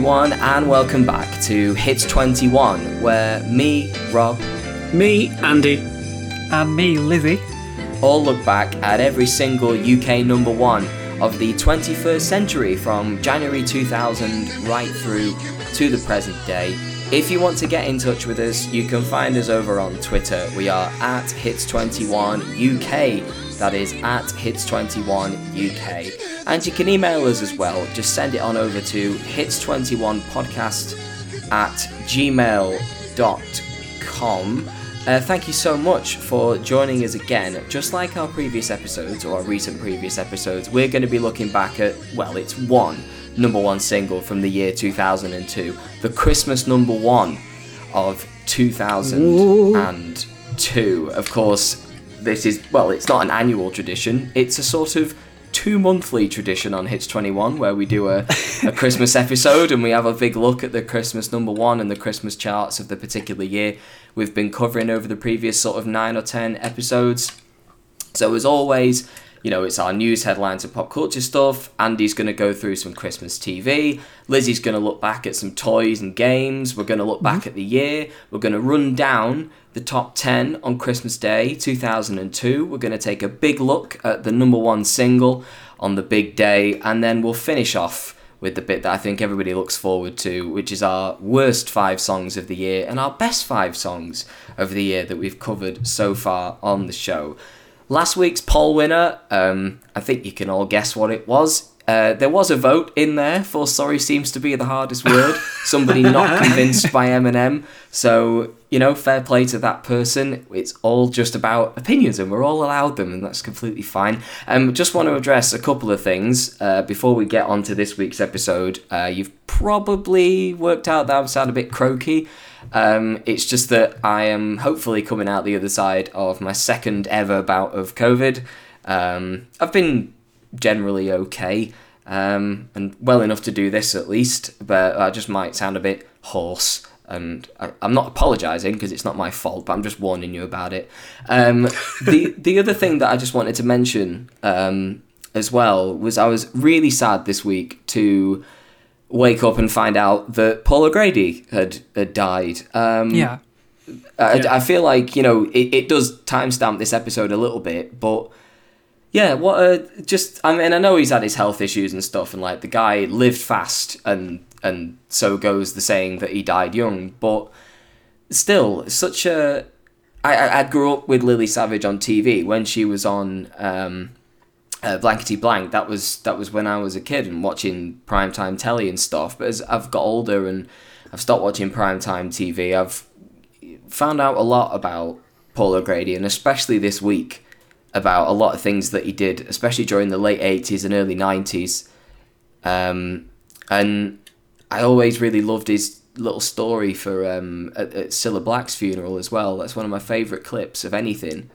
Hi everyone, and welcome back to Hits 21, where me, Rob, Me, Andy. And me, Lizzie. all look back at every single UK number one of the 21st century from January 2000 right through to the present day. If you want to get in touch with us, you can find us over on Twitter. We are at Hits21UK. That is at Hits21UK. And you can email us as well. Just send it on over to Hits21podcast at gmail.com. Uh, thank you so much for joining us again. Just like our previous episodes, or our recent previous episodes, we're going to be looking back at, well, it's one number one single from the year 2002, the Christmas number one of 2002. Of course, this is, well, it's not an annual tradition, it's a sort of two monthly tradition on Hits 21 where we do a, a Christmas episode and we have a big look at the Christmas number one and the Christmas charts of the particular year we've been covering over the previous sort of nine or ten episodes. So, as always, you know, it's our news headlines and pop culture stuff. Andy's going to go through some Christmas TV. Lizzie's going to look back at some toys and games. We're going to look back mm-hmm. at the year. We're going to run down the top 10 on Christmas Day 2002. We're going to take a big look at the number one single on the big day. And then we'll finish off with the bit that I think everybody looks forward to, which is our worst five songs of the year and our best five songs of the year that we've covered so far on the show. Last week's poll winner, um, I think you can all guess what it was. Uh, there was a vote in there for sorry seems to be the hardest word. Somebody not convinced by Eminem. So, you know, fair play to that person. It's all just about opinions and we're all allowed them and that's completely fine. Um, just want to address a couple of things uh, before we get on to this week's episode. Uh, you've probably worked out that I sound a bit croaky. Um, it's just that I am hopefully coming out the other side of my second ever bout of COVID. Um, I've been generally okay um, and well enough to do this at least, but I just might sound a bit hoarse. And I, I'm not apologising because it's not my fault, but I'm just warning you about it. Um, the the other thing that I just wanted to mention um, as well was I was really sad this week to wake up and find out that Paul O'Grady had, had died. Um, Yeah. I, Yeah. I feel like you know it, it does timestamp this episode a little bit, but yeah, what a just I mean I know he's had his health issues and stuff, and like the guy lived fast, and and so goes the saying that he died young, but still such a. I, I I grew up with Lily Savage on TV when she was on um, uh, Blankety Blank. That was that was when I was a kid and watching primetime telly and stuff. But as I've got older and I've stopped watching primetime TV, I've found out a lot about Paul O'Grady, and especially this week about a lot of things that he did, especially during the late eighties and early nineties. Um, and I always really loved his little story for um, at, at Cilla Black's funeral as well. That's one of my favourite clips of anything.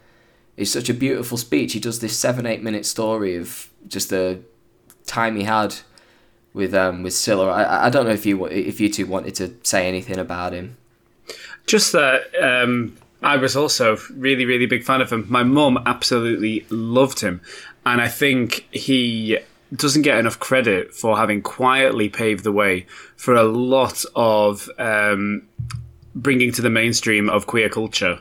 It's such a beautiful speech. He does this seven eight minute story of just the time he had with um with Cilla. I I don't know if you if you two wanted to say anything about him. Just that um, I was also really, really big fan of him. My mum absolutely loved him, and I think he doesn't get enough credit for having quietly paved the way for a lot of um, bringing to the mainstream of queer culture.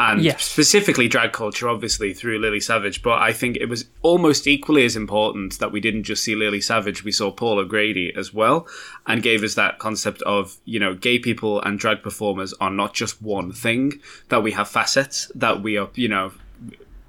And Yes. specifically drag culture, obviously through Lily Savage, but I think it was almost equally as important that we didn't just see Lily Savage, we saw Paul O'Grady as well, and gave us that concept of you know gay people and drag performers are not just one thing, that we have facets, that we are you know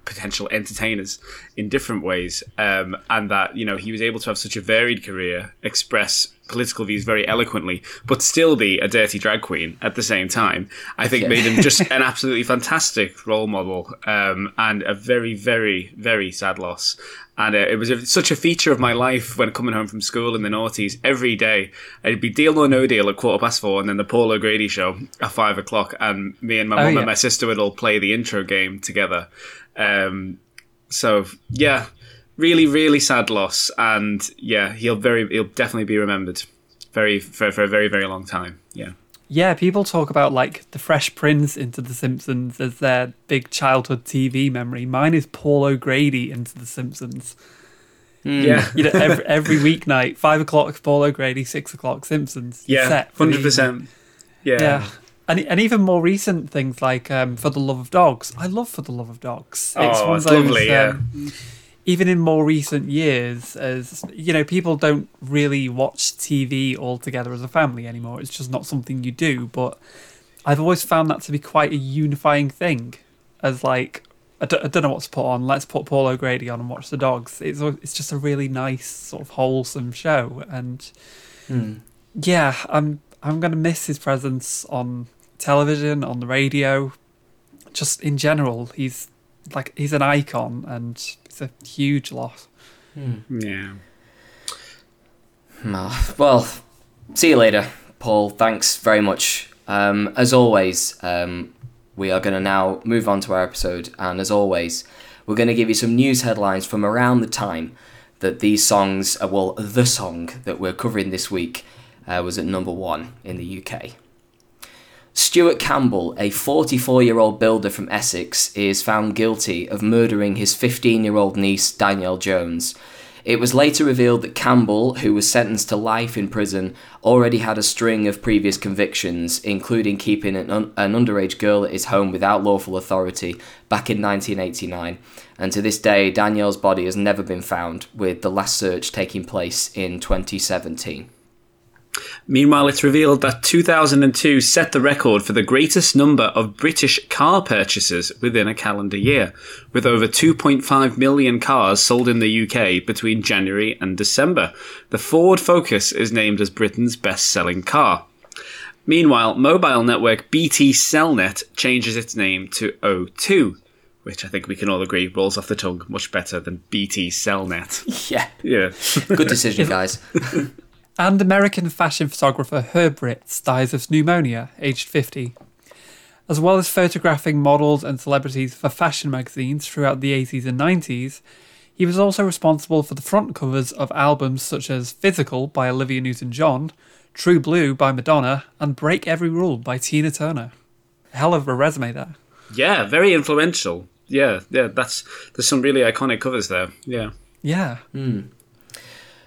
potential entertainers in different ways, um, and that you know he was able to have such a varied career, express political views very eloquently, but still be a dirty drag queen at the same time. I think Yeah. made him just an absolutely fantastic role model, um, and a very, very, very sad loss. And uh, it was a, such a feature of my life when coming home from school in the noughties. Every day, it'd be Deal or No Deal at quarter past four, and then the Paul O'Grady show at five o'clock. And me and my Oh, mum yeah. and my sister would all play the intro game together. Um, so yeah, really, really sad loss, and yeah, he'll very, he'll definitely be remembered, very for, for a very, very long time. Yeah, Yeah, people talk about like the Fresh Prince into The Simpsons as their big childhood TV memory. Mine is Paul O'Grady into The Simpsons. Yeah. You know, every, every weeknight, five o'clock Paul O'Grady, six o'clock Simpsons. Yeah, set for the hundred percent. Yeah. Yeah. And, and even more recent things like um, For the Love of Dogs. I love For the Love of Dogs. Oh, one it's of those, lovely, yeah. um, even in more recent years, as you know, people don't really watch TV all together as a family anymore. It's just not something you do. But I've always found that to be quite a unifying thing. As like, I don't, I don't know what to put on. Let's put Paul O'Grady on and watch the dogs. It's it's just a really nice sort of wholesome show. And yeah, I'm I'm gonna miss his presence on television, on the radio, just in general. He's like he's an icon, and it's a huge loss. Yeah. Ah, Well, see you later, Paul. Thanks very much. Um, as always, um, we are going to now move on to our episode, and as always, we're going to give you some news headlines from around the time that these songs, uh, well, the song that we're covering this week, uh, was at number one in the UK. Stuart Campbell, a 44 year old builder from Essex, is found guilty of murdering his 15 year old niece, Danielle Jones. It was later revealed that Campbell, who was sentenced to life in prison, already had a string of previous convictions, including keeping an, un- an underage girl at his home without lawful authority back in 1989. And to this day, Danielle's body has never been found, with the last search taking place in 2017. Meanwhile, it's revealed that 2002 set the record for the greatest number of British car purchases within a calendar year, with over 2.5 million cars sold in the UK between January and December. The Ford Focus is named as Britain's best selling car. Meanwhile, mobile network BT Cellnet changes its name to O2, which I think we can all agree rolls off the tongue much better than BT Cellnet. Yeah, Yeah. good decision, guys. And American fashion photographer Herb Ritts dies of pneumonia, aged 50. As well as photographing models and celebrities for fashion magazines throughout the 80s and 90s, he was also responsible for the front covers of albums such as Physical by Olivia Newton John, True Blue by Madonna, and Break Every Rule by Tina Turner. Hell of a resume there. Yeah, very influential. Yeah, yeah, that's there's some really iconic covers there. Yeah. Yeah. Hmm.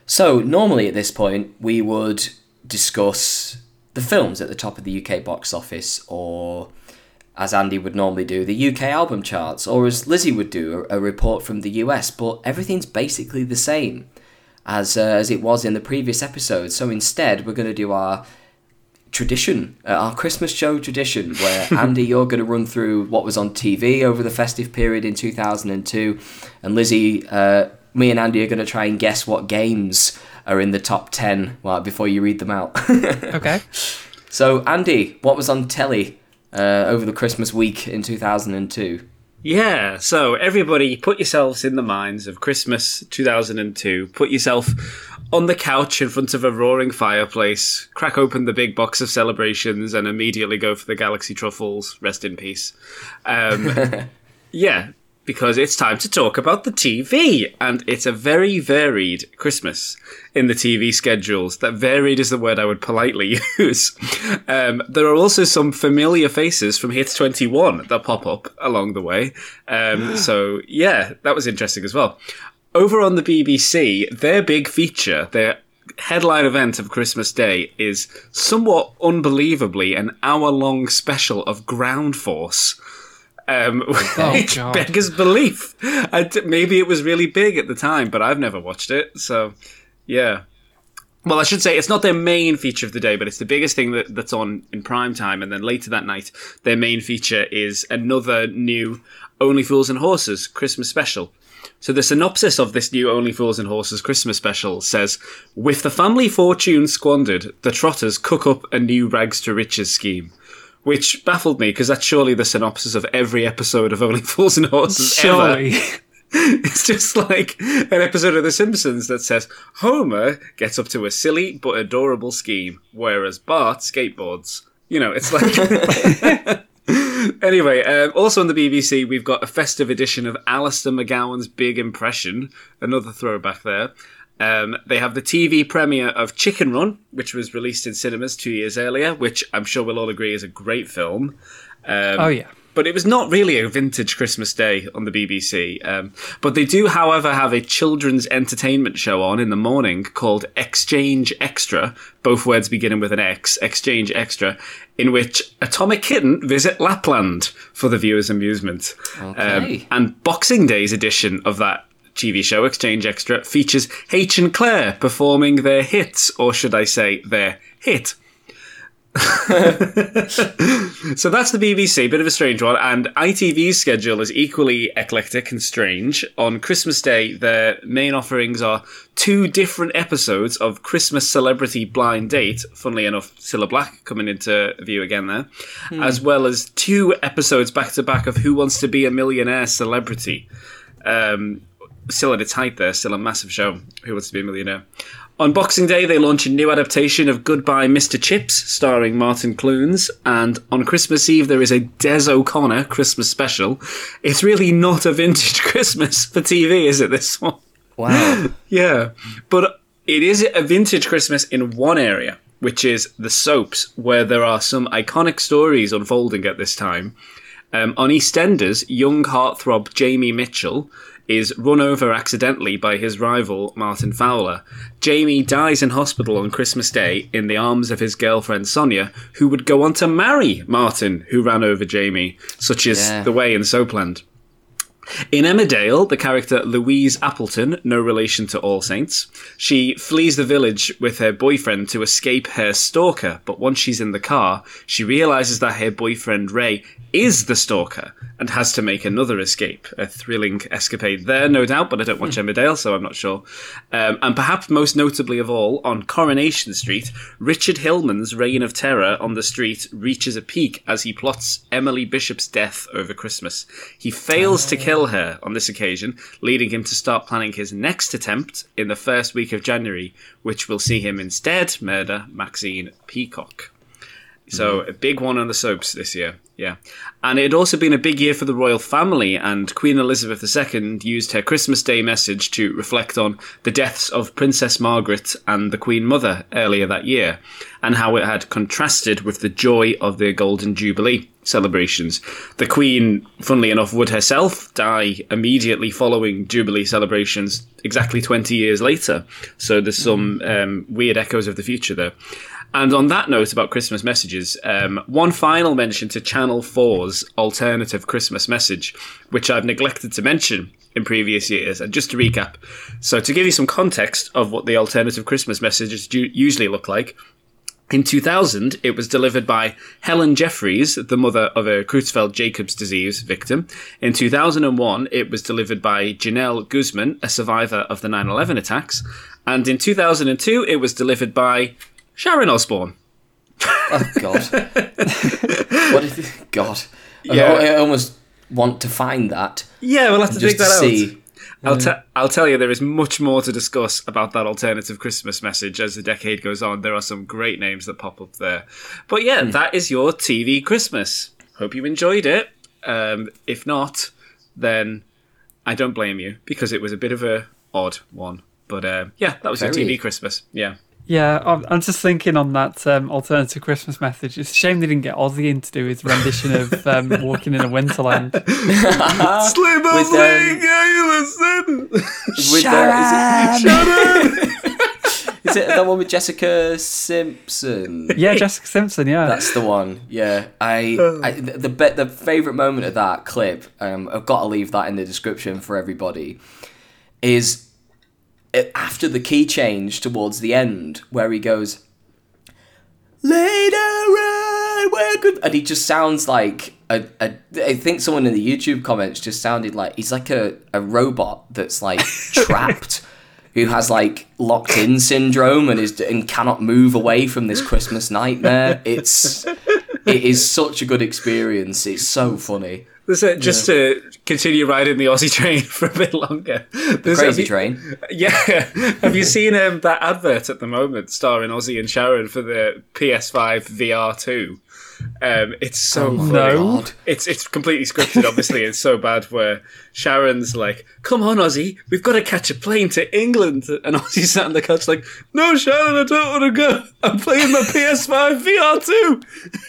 So, normally at this point, we would discuss the films at the top of the UK box office, or as Andy would normally do, the UK album charts, or as Lizzie would do, a, report from the US, but everything's basically the same as, uh, as it was in the previous episode. So, instead, we're going to do our tradition, uh, our Christmas show tradition, where Andy, you're going to run through what was on TV over the festive period in 2002, and Lizzie, uh, me and Andy are going to try and guess what games are in the top 10 well, before you read them out. Okay. so, Andy, what was on telly uh, over the Christmas week in 2002? Yeah, so everybody put yourselves in the minds of Christmas 2002. Put yourself on the couch in front of a roaring fireplace, crack open the big box of celebrations, and immediately go for the Galaxy Truffles. Rest in peace. Um, yeah, because it's time to talk about the TV. And it's a very varied Christmas in the TV schedules. That varied is the word I would politely use. Um, there are also some familiar faces from Hits 21 that pop up along the way. Um, so, yeah, that was interesting as well. Over on the BBC, their big feature, their headline event of Christmas Day is somewhat unbelievably an hour long special of Ground Force. Um, which God. beggars belief. Maybe it was really big at the time, but I've never watched it. So, yeah. Well, I should say it's not their main feature of the day, but it's the biggest thing that, that's on in prime time. And then later that night, their main feature is another new Only Fools and Horses Christmas special. So the synopsis of this new Only Fools and Horses Christmas special says, "With the family fortune squandered, the Trotters cook up a new rags to riches scheme." Which baffled me because that's surely the synopsis of every episode of Only Fools and Horses ever. Surely. It's just like an episode of The Simpsons that says Homer gets up to a silly but adorable scheme, whereas Bart skateboards. You know, it's like. anyway, um, also on the BBC, we've got a festive edition of Alistair McGowan's Big Impression, another throwback there. Um, they have the TV premiere of Chicken Run, which was released in cinemas two years earlier, which I'm sure we'll all agree is a great film. Um, Oh, yeah. but it was not really a vintage Christmas Day on the BBC. Um, but they do, however, have a children's entertainment show on in the morning called Exchange Extra. Both words beginning with an X. Exchange Extra, in which Atomic Kitten visit Lapland for the viewers' amusement. Okay. Um, and Boxing Day's edition of that TV show, Exchange Extra, features H and Claire performing their hits, or should I say, their hit. so that's the BBC, bit of a strange one. And ITV's schedule is equally eclectic and strange. On Christmas Day, their main offerings are two different episodes of Christmas Celebrity Blind Date. Funnily enough, Cilla Black coming into view again there, as well as two episodes back to back of Who Wants to Be a Millionaire Celebrity. Um, still at its height there, still a massive show. Who Wants to Be a Millionaire? On Boxing Day, they launch a new adaptation of Goodbye Mr. Chips, starring Martin Clunes. And on Christmas Eve, there is a Des O'Connor Christmas special. It's really not a vintage Christmas for TV, is it, this one? Wow. Yeah. But it is a vintage Christmas in one area, which is the soaps, where there are some iconic stories unfolding at this time. Um, on EastEnders, young heartthrob Jamie Mitchell is run over accidentally by his rival Martin Fowler. Jamie dies in hospital on Christmas Day in the arms of his girlfriend Sonia, who would go on to marry Martin, who ran over Jamie, such is Yeah. the way in Soapland. In Emmerdale, the character Louise Appleton, no relation to All Saints, she flees the village with her boyfriend to escape her stalker, but once she's in the car, she realizes that her boyfriend Ray is the stalker and has to make another escape. A thrilling escapade there, no doubt, but I don't watch Emmerdale, so I'm not sure. Um, and perhaps most notably of all, on Coronation Street, Richard Hillman's reign of terror on the street reaches a peak as he plots Emily Bishop's death over Christmas. He fails to kill her on this occasion, leading him to start planning his next attempt in the first week of January, which will see him instead murder Maxine Peacock. So mm-hmm. a big one on the soaps this year, yeah. And it had also been a big year for the royal family, and Queen Elizabeth II used her Christmas Day message to reflect on the deaths of Princess Margaret and the Queen Mother earlier that year, and how it had contrasted with the joy of the Golden Jubilee celebrations. The Queen, funnily enough, would herself die immediately following Jubilee celebrations, exactly 20 years later. So there's some um, weird echoes of the future there. And on that note about Christmas messages, um, one final mention to Channel 4's alternative Christmas message, which I've neglected to mention in previous years. And just to recap, so to give you some context of what the alternative Christmas messages do usually look like, in 2000, it was delivered by Helen Jeffries, the mother of a Creutzfeldt Jacobs disease victim. In 2001, it was delivered by Genelle Guzman, a survivor of the 9 11 attacks. And in 2002, it was delivered by Sharon Osbourne. Oh God. what is? God? I- Yeah. I, almost want to find that Yeah, we'll have to dig to that out. see. I'll, te- I'll tell you, there is much more to discuss about that alternative Christmas message as the decade goes on. There are some great names that pop up there. But yeah, that is your TV Christmas. Hope you enjoyed it. Um, if not, then I don't blame you because it was a bit of a odd one. But uh, yeah, that was Very. your TV Christmas. Yeah. Yeah, I'm, I'm just thinking on that um, alternative Christmas message. It's a shame they didn't get Ozzy in to do his rendition of um, "Walking in a Winterland." Sleep With, um, you listen. With, uh, is, it, is it that one with Jessica Simpson? Yeah, Jessica Simpson. Yeah, That's the one. Yeah, I, I the the, the favorite moment of that clip. Um, I've got to leave that in the description for everybody. Is it- after the key change towards the end, where he goes, "Later on, we're good," and he just sounds like a, a. I think someone in the YouTube comments just sounded like he's like a, a robot that's like trapped. Who has like locked in syndrome and is and cannot move away from this Christmas nightmare? It's it is such a good experience. It's so funny. Just to continue riding the Ozzy train for a bit longer. The Crazy a- train. Yeah. Have you seen um, that advert at the moment starring Ozzy and Sharon for the PS5 VR2? Um, it's so Oh funny. No. God. It's it's completely scripted, obviously. It's so bad where Sharon's like, "Come on, Ozzy, we've got to catch a plane to England," and Ozzy's sat on the couch like, "No, Sharon, I don't want to go. I'm playing my PS5 VR2."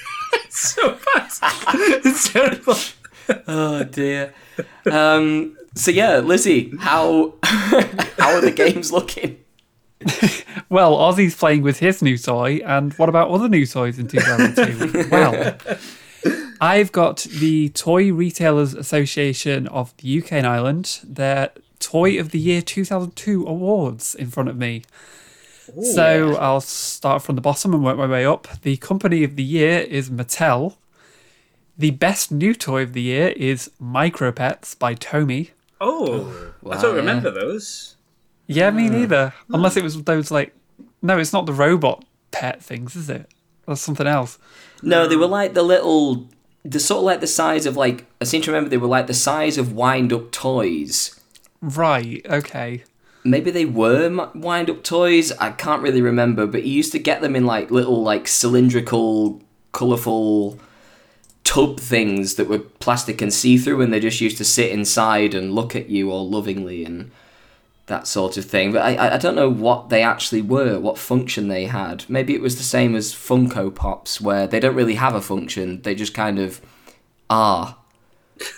it's so bad. It's terrible. oh dear. Um, so yeah, Lizzie, how how are the games looking? Well, Ozzy's playing with his new toy, and what about other new toys in 2002? well, I've got the Toy Retailers Association of the UK and Ireland, their Toy of the Year 2002 awards in front of me. So I'll start from the bottom and work my way up. The Company of the Year is Mattel. The best new toy of the year is Micropets by Tomy. Oh, I Wow, don't yeah. remember those. Yeah, me ah. neither. Hmm. Unless it was those like, no, it's not the robot pet things, is it? That's something else. No, they were like the little. They're sort of like the size of like. I seem to remember they were like the size of wind-up toys. Right. Okay. Maybe they were wind-up toys. I can't really remember, but you used to get them in like little like cylindrical, colourful tub things that were plastic and see-through, and they just used to sit inside and look at you all lovingly and that sort of thing. But I, I don't know what they actually were, what function they had. Maybe it was the same as Funko Pops, where they don't really have a function; they just kind of are.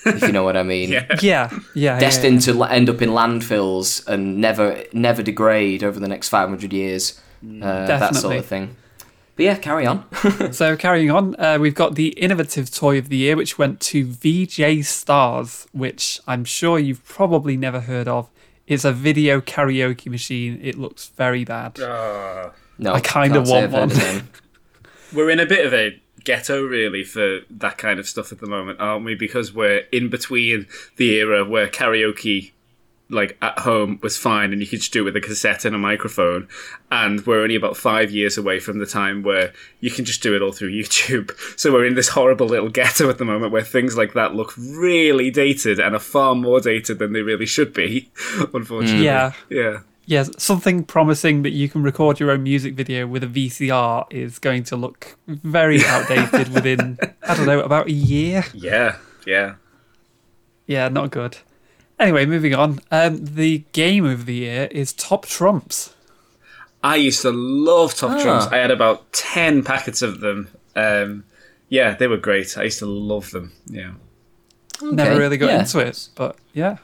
If you know what I mean. Yeah. Yeah. Yeah. yeah, Destined to end up in landfills and never never degrade over the next 500 years. Uh, that sort of thing. But yeah, carry on. So carrying on, uh, we've got the innovative toy of the year, which went to VJ Stars, which I'm sure you've probably never heard of. It's a video karaoke machine. It looks very bad. Ah. no, I kinda want I've heard of one. We're in a bit of a ghetto, really, for that kind of stuff at the moment, aren't we? Because we're in between the era where karaoke, like at home, was fine and you could just do it with a cassette and a microphone, and we're only about five years away from the time where you can just do it all through YouTube. So we're in this horrible little ghetto at the moment where things like that look really dated and are far more dated than they really should be, unfortunately. Yeah. Yeah. Yeah, something promising that you can record your own music video with a VCR is going to look very outdated within, I don't know, about a year. Yeah. Yeah. Yeah, not good. Anyway, moving on. Um, the game of the year is Top Trumps. I used to love Top Ah. Trumps. I had about 10 packets of them. Um, yeah, they were great. I used to love them. Yeah. Never really got yeah. into it, but yeah.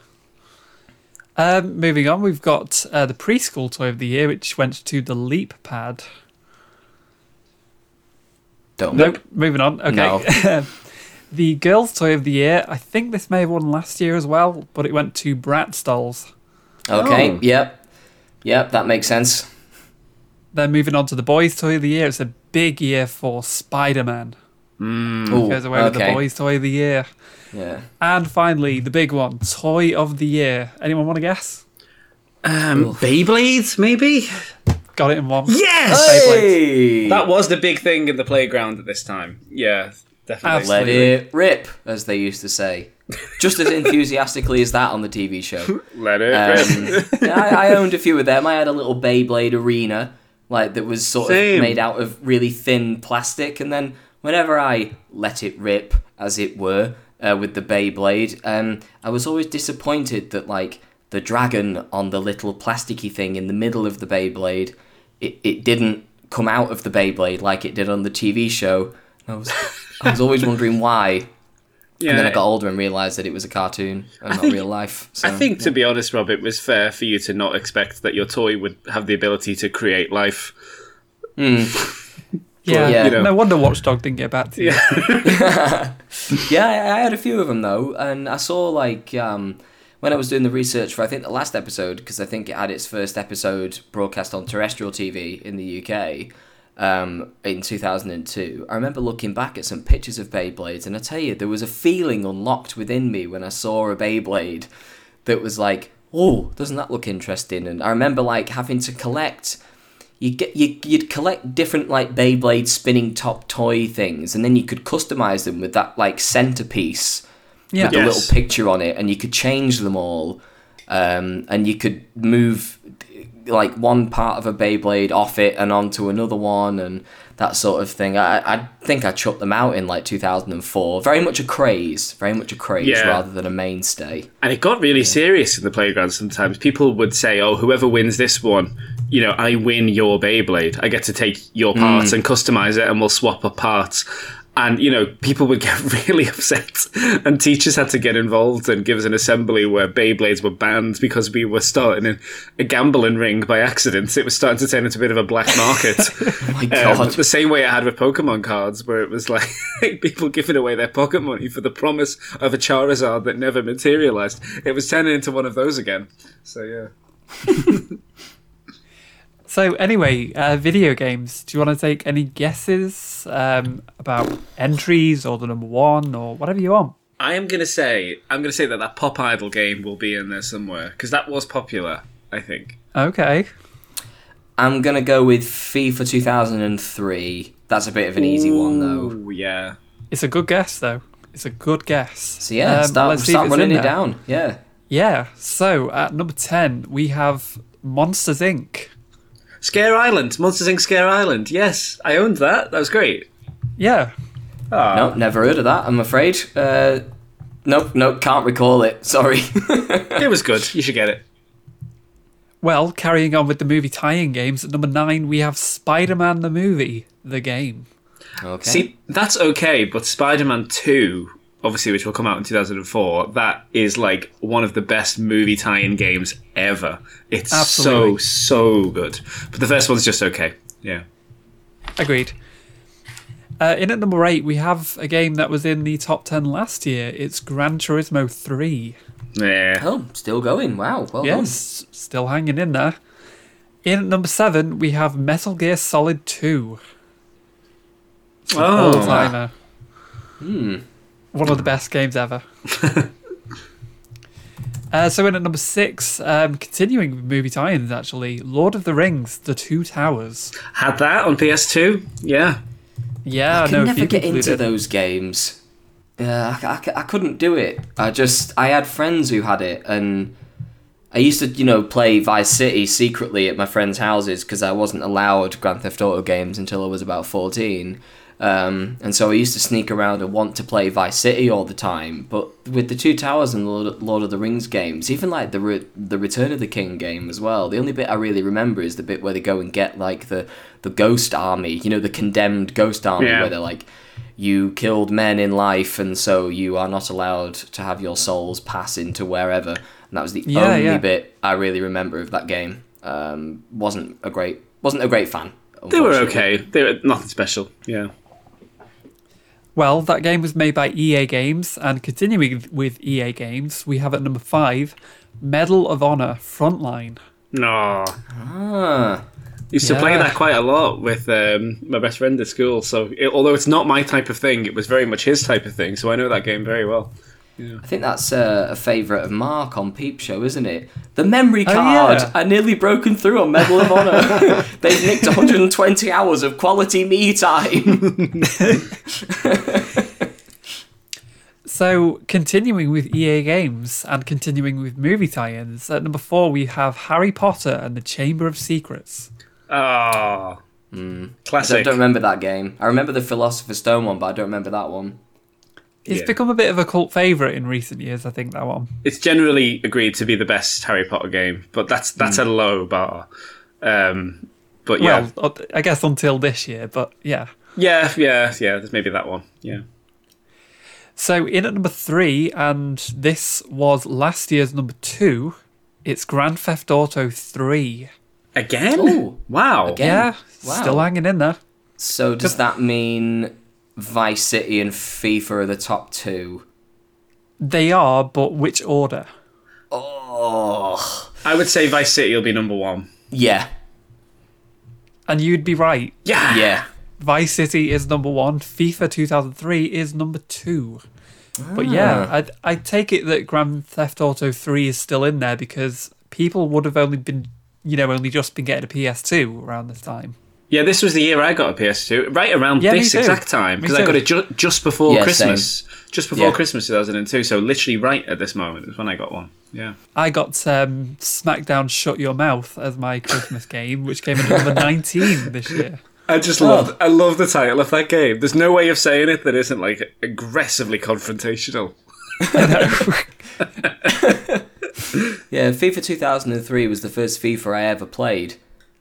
Um, moving on, we've got uh, the preschool toy of the year, which went to the Leap Pad. Don't. Nope. Moving on. Okay. No. the girls' toy of the year. I think this may have won last year as well, but it went to Bratz dolls. Okay. Oh. Yep. Yep. That makes sense. Then moving on to the boys' toy of the year. It's a big year for Spider Man. Ooh, Goes away with the boys' toy of the year. Yeah. And finally, the big one, toy of the year. Anyone want to guess? Um, Beyblades, maybe? Got it in one. Yes! Hey! That was the big thing in the playground at this time. Yeah, definitely. Let it rip, as they used to say. Just as enthusiastically as that on the TV show. Let it Um, rip. I, I owned a few of them. I had a little Beyblade arena, like that was sort Same. of made out of really thin plastic, and then whenever I let it rip, as it were, uh, with the Beyblade, um, I was always disappointed that like the dragon on the little plasticky thing in the middle of the Beyblade, it, it didn't come out of the Beyblade like it did on the TV show. I was I was always wondering why. Yeah, And then I got older and realised that it was a cartoon and not think- real life. So, I think, to be honest, Rob, it was fair for you to not expect that your toy would have the ability to create life. Yeah. Yeah. You know. No wonder Watchdog didn't get back to you. Yeah, I I had a few of them though, and I saw like um, when I was doing the research for I think the last episode because I think it had its first episode broadcast on terrestrial TV in the UK um, in 2002. I remember looking back at some pictures of Beyblades, and I tell you, there was a feeling unlocked within me when I saw a Beyblade that was like, "Oh, doesn't that look interesting?" And I remember like having to collect you get you you'd collect different like Beyblade spinning top toy things, and then you could customize them with that like centerpiece Yeah. with the Yes. little picture on it, and you could change them all, um, and you could move like one part of a Beyblade off it and onto another one, and that sort of thing. I I think I chucked them out in like 2004. Very much a craze, very much a craze Yeah. rather than a mainstay. And it got really serious in the playground sometimes. People would say, oh, whoever wins this one, you know, I win your Beyblade. I get to take your parts and customize it and we'll swap up parts. and you know people would get really upset and teachers had to get involved and give us an assembly where beyblades were banned because we were starting a, gambling ring by accident it was starting to turn into a bit of a black market Oh my Um, god. the same way it had with pokemon cards where it was like people giving away their pocket money for the promise of a charizard that never materialized it was turning into one of those again so yeah So anyway, uh, video games. Do you want to take any guesses um, about entries or the number one or whatever you want? I am gonna say I'm gonna say that that Pop Idol game will be in there somewhere because that was popular. I think. Okay. I'm gonna go with FIFA 2003. That's a bit of an easy one though. Ooh, yeah. It's a good guess though. It's a good guess. So yeah, Um, start, let's see start running it there. down. Yeah. Yeah. So at number ten we have Monsters Inc. Scare Island, Monsters Inc. Scare Island. Yes, I owned that. That was great. Yeah. Ah. No, never heard of that. I'm afraid. Uh, nope, nope, can't recall it. Sorry. It was good. You should get it. Well, carrying on with the movie tie-in games, at number nine we have Spider-Man the movie, the game. okay. See, that's okay, but Spider-Man Two, obviously, which will come out in 2004, that is like one of the best movie tie-in games ever. It's Absolutely. so so good. But the first one's just okay. Yeah. Agreed. Uh, in at number eight, we have a game that was in the top ten last year. It's Gran Turismo Three. Yeah. oh, still going. Wow. Well Yes, still hanging in there. In at number seven, we have Metal Gear Solid Two. All Oh. timer. Hmm. One of the best games ever. uh, so in at number six, um, continuing with movie tie-ins, actually, Lord of the Rings: The Two Towers. Had that on PS2. Yeah. Yeah, I I could never get into did. those games. Yeah, I, I, I couldn't do it. I just I had friends who had it, and I used to you know play Vice City secretly at my friends' houses because I wasn't allowed Grand Theft Auto games until I was about fourteen. Um, and so I used to sneak around and want to play Vice City all the time. But with the Two Towers and the Lord, Lord of the Rings games, even like the Re- the Return of the King game as well, the only bit I really remember is the bit where they go and get like the the ghost army, you know, the condemned ghost army, Yeah. where they're like, you killed men in life, and so you are not allowed to have your souls pass into wherever. And that was the Yeah, only yeah. bit I really remember of that game. Um, wasn't a great wasn't a great fan. They were okay. They were nothing special. Yeah. Well, that game was made by EA Games, and continuing with EA Games, we have at number five, Medal of Honor Frontline. No. Ah, Used to play that quite a lot with um, my best friend at school. So, it, although it's not my type of thing, it was very much his type of thing. So I know that game very well. I think that's a, a favourite of Mark on Peep Show, isn't it? The memory Oh, card. yeah. I nearly broken through on Medal of Honor. They've nicked 120 hours of quality me time. So, continuing with EA Games and continuing with movie tie-ins, at number four we have Harry Potter and the Chamber of Secrets. Ah, classic! I don't, classic. don't remember that game. I remember the Philosopher's Stone one, but I don't remember that one. It's Yeah. become a bit of a cult favorite in recent years, I think that one. It's generally agreed to be the best Harry Potter game, but that's that's a low bar. Um, but yeah, Well, uh, I guess until this year, but yeah. yeah, yeah, yeah. There's maybe that one. Yeah. So in at number three, and this was last year's number two, it's Grand Theft Auto 3. Again? Ooh. wow. Again? Yeah, Wow. still hanging in there. So does that mean Vice City and FIFA are the top two? They are, but which order? Oh, I would say Vice City will be number one. yeah, And you'd be right. Yeah. yeah. Vice City is number one. FIFA 2003 is number two. But yeah, Ah. I'd, I'd take it that Grand Theft Auto 3 is still in there because people would have only been, you know, only just been getting a PS2 around this time. Yeah, this was the year I got a PS2, right around Yeah, this exact time, because I got it ju- just before Yeah, Christmas. Just before Yeah. Christmas 2002, so literally right at this moment is when I got one. Yeah. I got um, SmackDown Shut Your Mouth as my Christmas game, which came in at number 19 this year. I just love I love the title of that game. There's no way of saying it that isn't like aggressively confrontational. Yeah, FIFA 2003 was the first FIFA I ever played.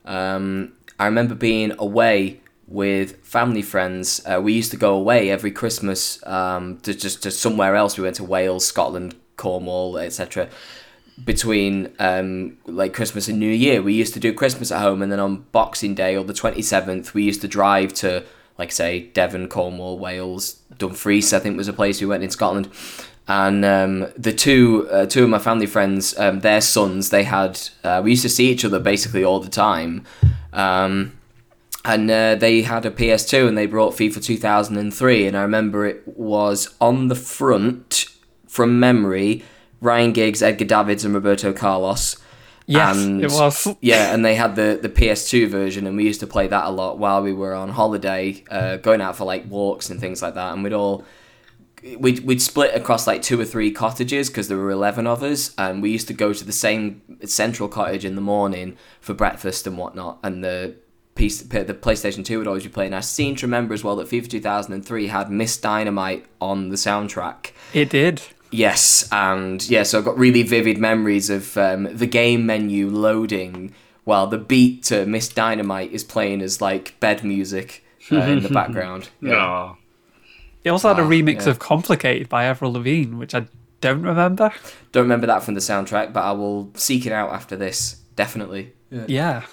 Um, I remember being away with family friends. Uh, we used to go away every Christmas um, to just to somewhere else. We went to Wales, Scotland, Cornwall, etc. Between um, like Christmas and New Year, we used to do Christmas at home, and then on Boxing Day or the twenty seventh, we used to drive to like say Devon, Cornwall, Wales, Dumfries. I think was a place we went in Scotland. And um, the two uh, two of my family friends, um, their sons, they had uh, we used to see each other basically all the time. Um, and uh, they had a PS2 and they brought FIFA 2003 and I remember it was on the front from memory Ryan Giggs, Edgar Davids and Roberto Carlos. Yes, and, it was. yeah, and they had the, the PS2 version and we used to play that a lot while we were on holiday, uh, going out for like walks and things like that and we'd all we'd, we'd split across like two or three cottages because there were 11 of us and we used to go to the same central cottage in the morning for breakfast and whatnot and the piece the PlayStation 2 would always be playing. I seem to remember as well that FIFA 2003 had Ms. Dynamite on the soundtrack. It did. Yes, and yeah, so I've got really vivid memories of um, the game menu loading while the beat to Ms. Dynamite is playing as like bed music uh, in the background. Oh. It also had a remix yeah. of Complicated by Avril Lavigne, which I don't remember. Don't remember that from the soundtrack, but I will seek it out after this. Definitely. Yeah.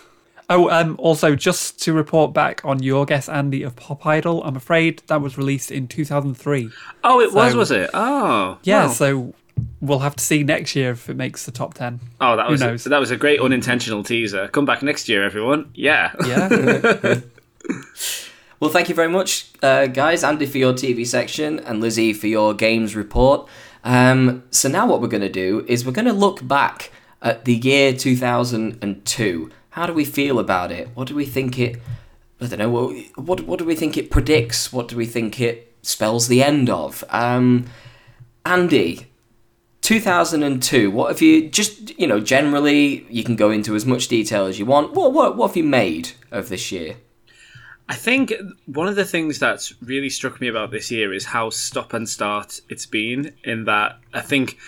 Oh, um, also, just to report back on your guess, Andy, of Pop Idol, I'm afraid that was released in 2003. Oh, it was, So- was it? Oh, Yeah, wow. so we'll have to see next year if it makes the top 10. Oh, that Who was knows? that was a great unintentional teaser. Come back next year, everyone. Yeah. Yeah. Well, thank you very much, uh, guys. Andy for your TV section and Lizzie for your games report. Um, so now what we're going to do is we're going to look back at the year 2002. How do we feel about it? What do we think it? I don't know. What what, do we think it predicts? What do we think it spells the end of? Um, Andy, 2002. What have you just you know generally? You can go into as much detail as you want. What what what have you made of this year? I think one of the things that's really struck me about this year is how stop and start it's been. In that, I think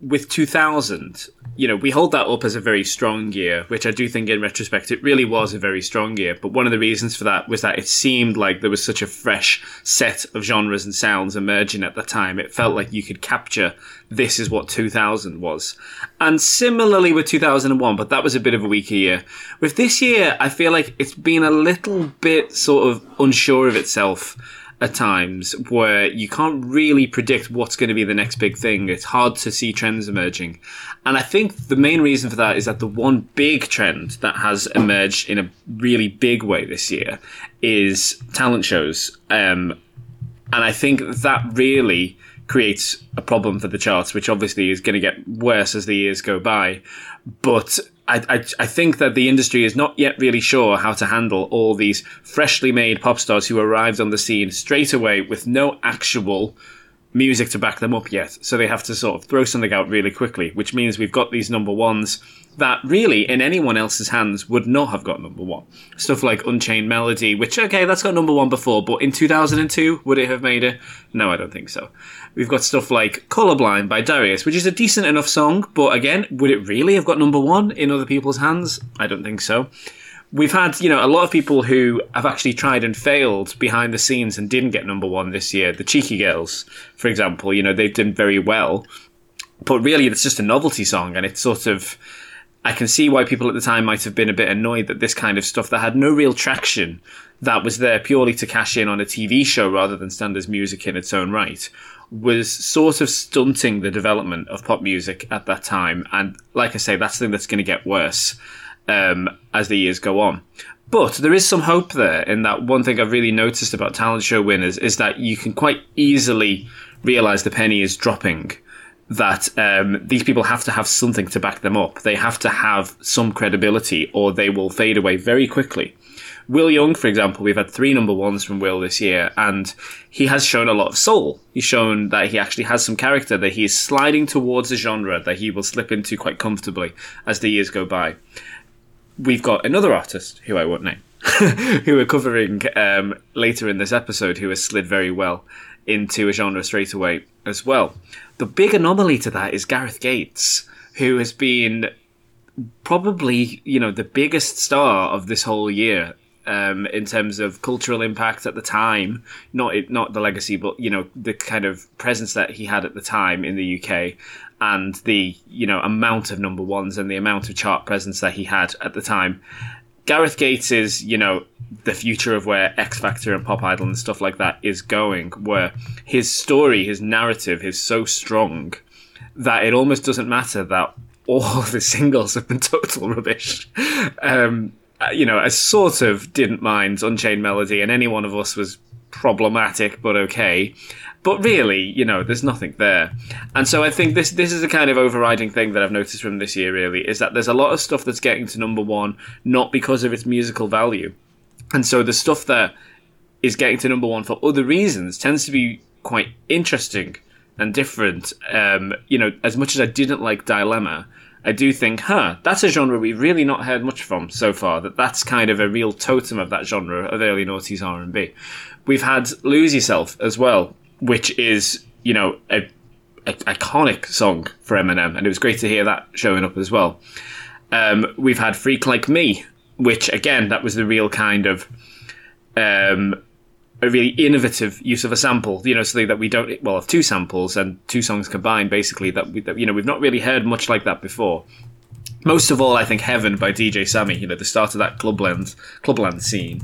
with 2000, you know, we hold that up as a very strong year, which I do think in retrospect it really was a very strong year. But one of the reasons for that was that it seemed like there was such a fresh set of genres and sounds emerging at the time. It felt like you could capture this is what 2000 was. And similarly with 2001, but that was a bit of a weaker year. With this year, I feel like it's been a little bit sort of unsure of itself at times where you can't really predict what's going to be the next big thing. It's hard to see trends emerging. And I think the main reason for that is that the one big trend that has emerged in a really big way this year is talent shows. Um, and I think that really creates a problem for the charts, which obviously is going to get worse as the years go by. But I, I, I think that the industry is not yet really sure how to handle all these freshly made pop stars who arrived on the scene straight away with no actual music to back them up yet. So they have to sort of throw something out really quickly, which means we've got these number ones that really in anyone else's hands would not have got number one. Stuff like Unchained Melody, which, okay, that's got number one before, but in 2002, would it have made it? No, I don't think so. We've got stuff like Colorblind by Darius, which is a decent enough song, but again, would it really have got number one in other people's hands? I don't think so. We've had you know a lot of people who have actually tried and failed behind the scenes and didn't get number one this year. The cheeky girls for example you know they've done very well. But really it's just a novelty song and it's sort of i can see why people at the time might have been a bit annoyed that this kind of stuff that had no real traction that was there purely to cash in on a tv show rather than stand as music in its own right was sort of stunting the development of pop music at that time and like i say that's the thing that's going to get worse um, as the years go on. But there is some hope there in that one thing I've really noticed about talent show winners is that you can quite easily realize the penny is dropping. That um, these people have to have something to back them up. They have to have some credibility or they will fade away very quickly. Will Young, for example, we've had three number ones from Will this year, and he has shown a lot of soul. He's shown that he actually has some character, that he is sliding towards a genre that he will slip into quite comfortably as the years go by we've got another artist who I won't name, who we're covering um, later in this episode, who has slid very well into a genre straight away as well. The big anomaly to that is Gareth Gates, who has been probably you know the biggest star of this whole year um, in terms of cultural impact at the time. Not not the legacy, but you know the kind of presence that he had at the time in the UK, and the you know amount of number ones and the amount of chart presence that he had at the time. Gareth Gates is, you know, the future of where X Factor and Pop Idol and stuff like that is going, where his story, his narrative is so strong that it almost doesn't matter that all the singles have been total rubbish. Um, you know, I sort of didn't mind Unchained Melody, and any one of us was problematic but okay. But really, you know, there's nothing there. And so I think this this is a kind of overriding thing that I've noticed from this year really is that there's a lot of stuff that's getting to number 1 not because of its musical value. And so the stuff that is getting to number 1 for other reasons tends to be quite interesting and different. Um, you know, as much as I didn't like Dilemma, I do think, huh, that's a genre we've really not heard much from so far. That that's kind of a real totem of that genre of early noughties R and B. We've had "Lose Yourself" as well, which is you know a, a, iconic song for Eminem, and it was great to hear that showing up as well. Um, we've had "Freak Like Me," which again, that was the real kind of um, a really innovative use of a sample, you know, something that we don't well of two samples and two songs combined, basically that, we, that you know we've not really heard much like that before. Most of all, I think "Heaven" by DJ Sammy, you know, the start of that clubland clubland scene,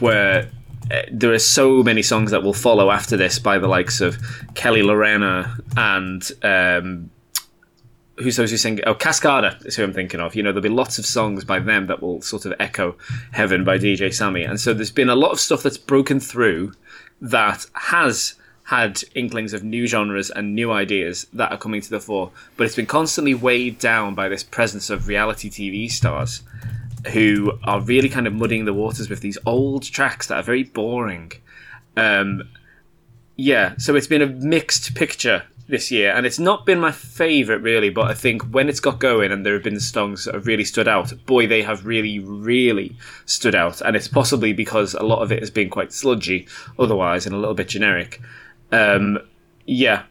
where uh, there are so many songs that will follow after this by the likes of Kelly Llorenna and um, who's those who sing? Oh, Cascada is who I'm thinking of. You know, there'll be lots of songs by them that will sort of echo Heaven by DJ Sammy. And so there's been a lot of stuff that's broken through that has had inklings of new genres and new ideas that are coming to the fore, but it's been constantly weighed down by this presence of reality TV stars who are really kind of muddying the waters with these old tracks that are very boring. Um, yeah, so it's been a mixed picture this year, and it's not been my favourite really. But I think when it's got going, and there have been songs that have really stood out, boy, they have really, really stood out. And it's possibly because a lot of it has been quite sludgy, otherwise, and a little bit generic. Um, yeah,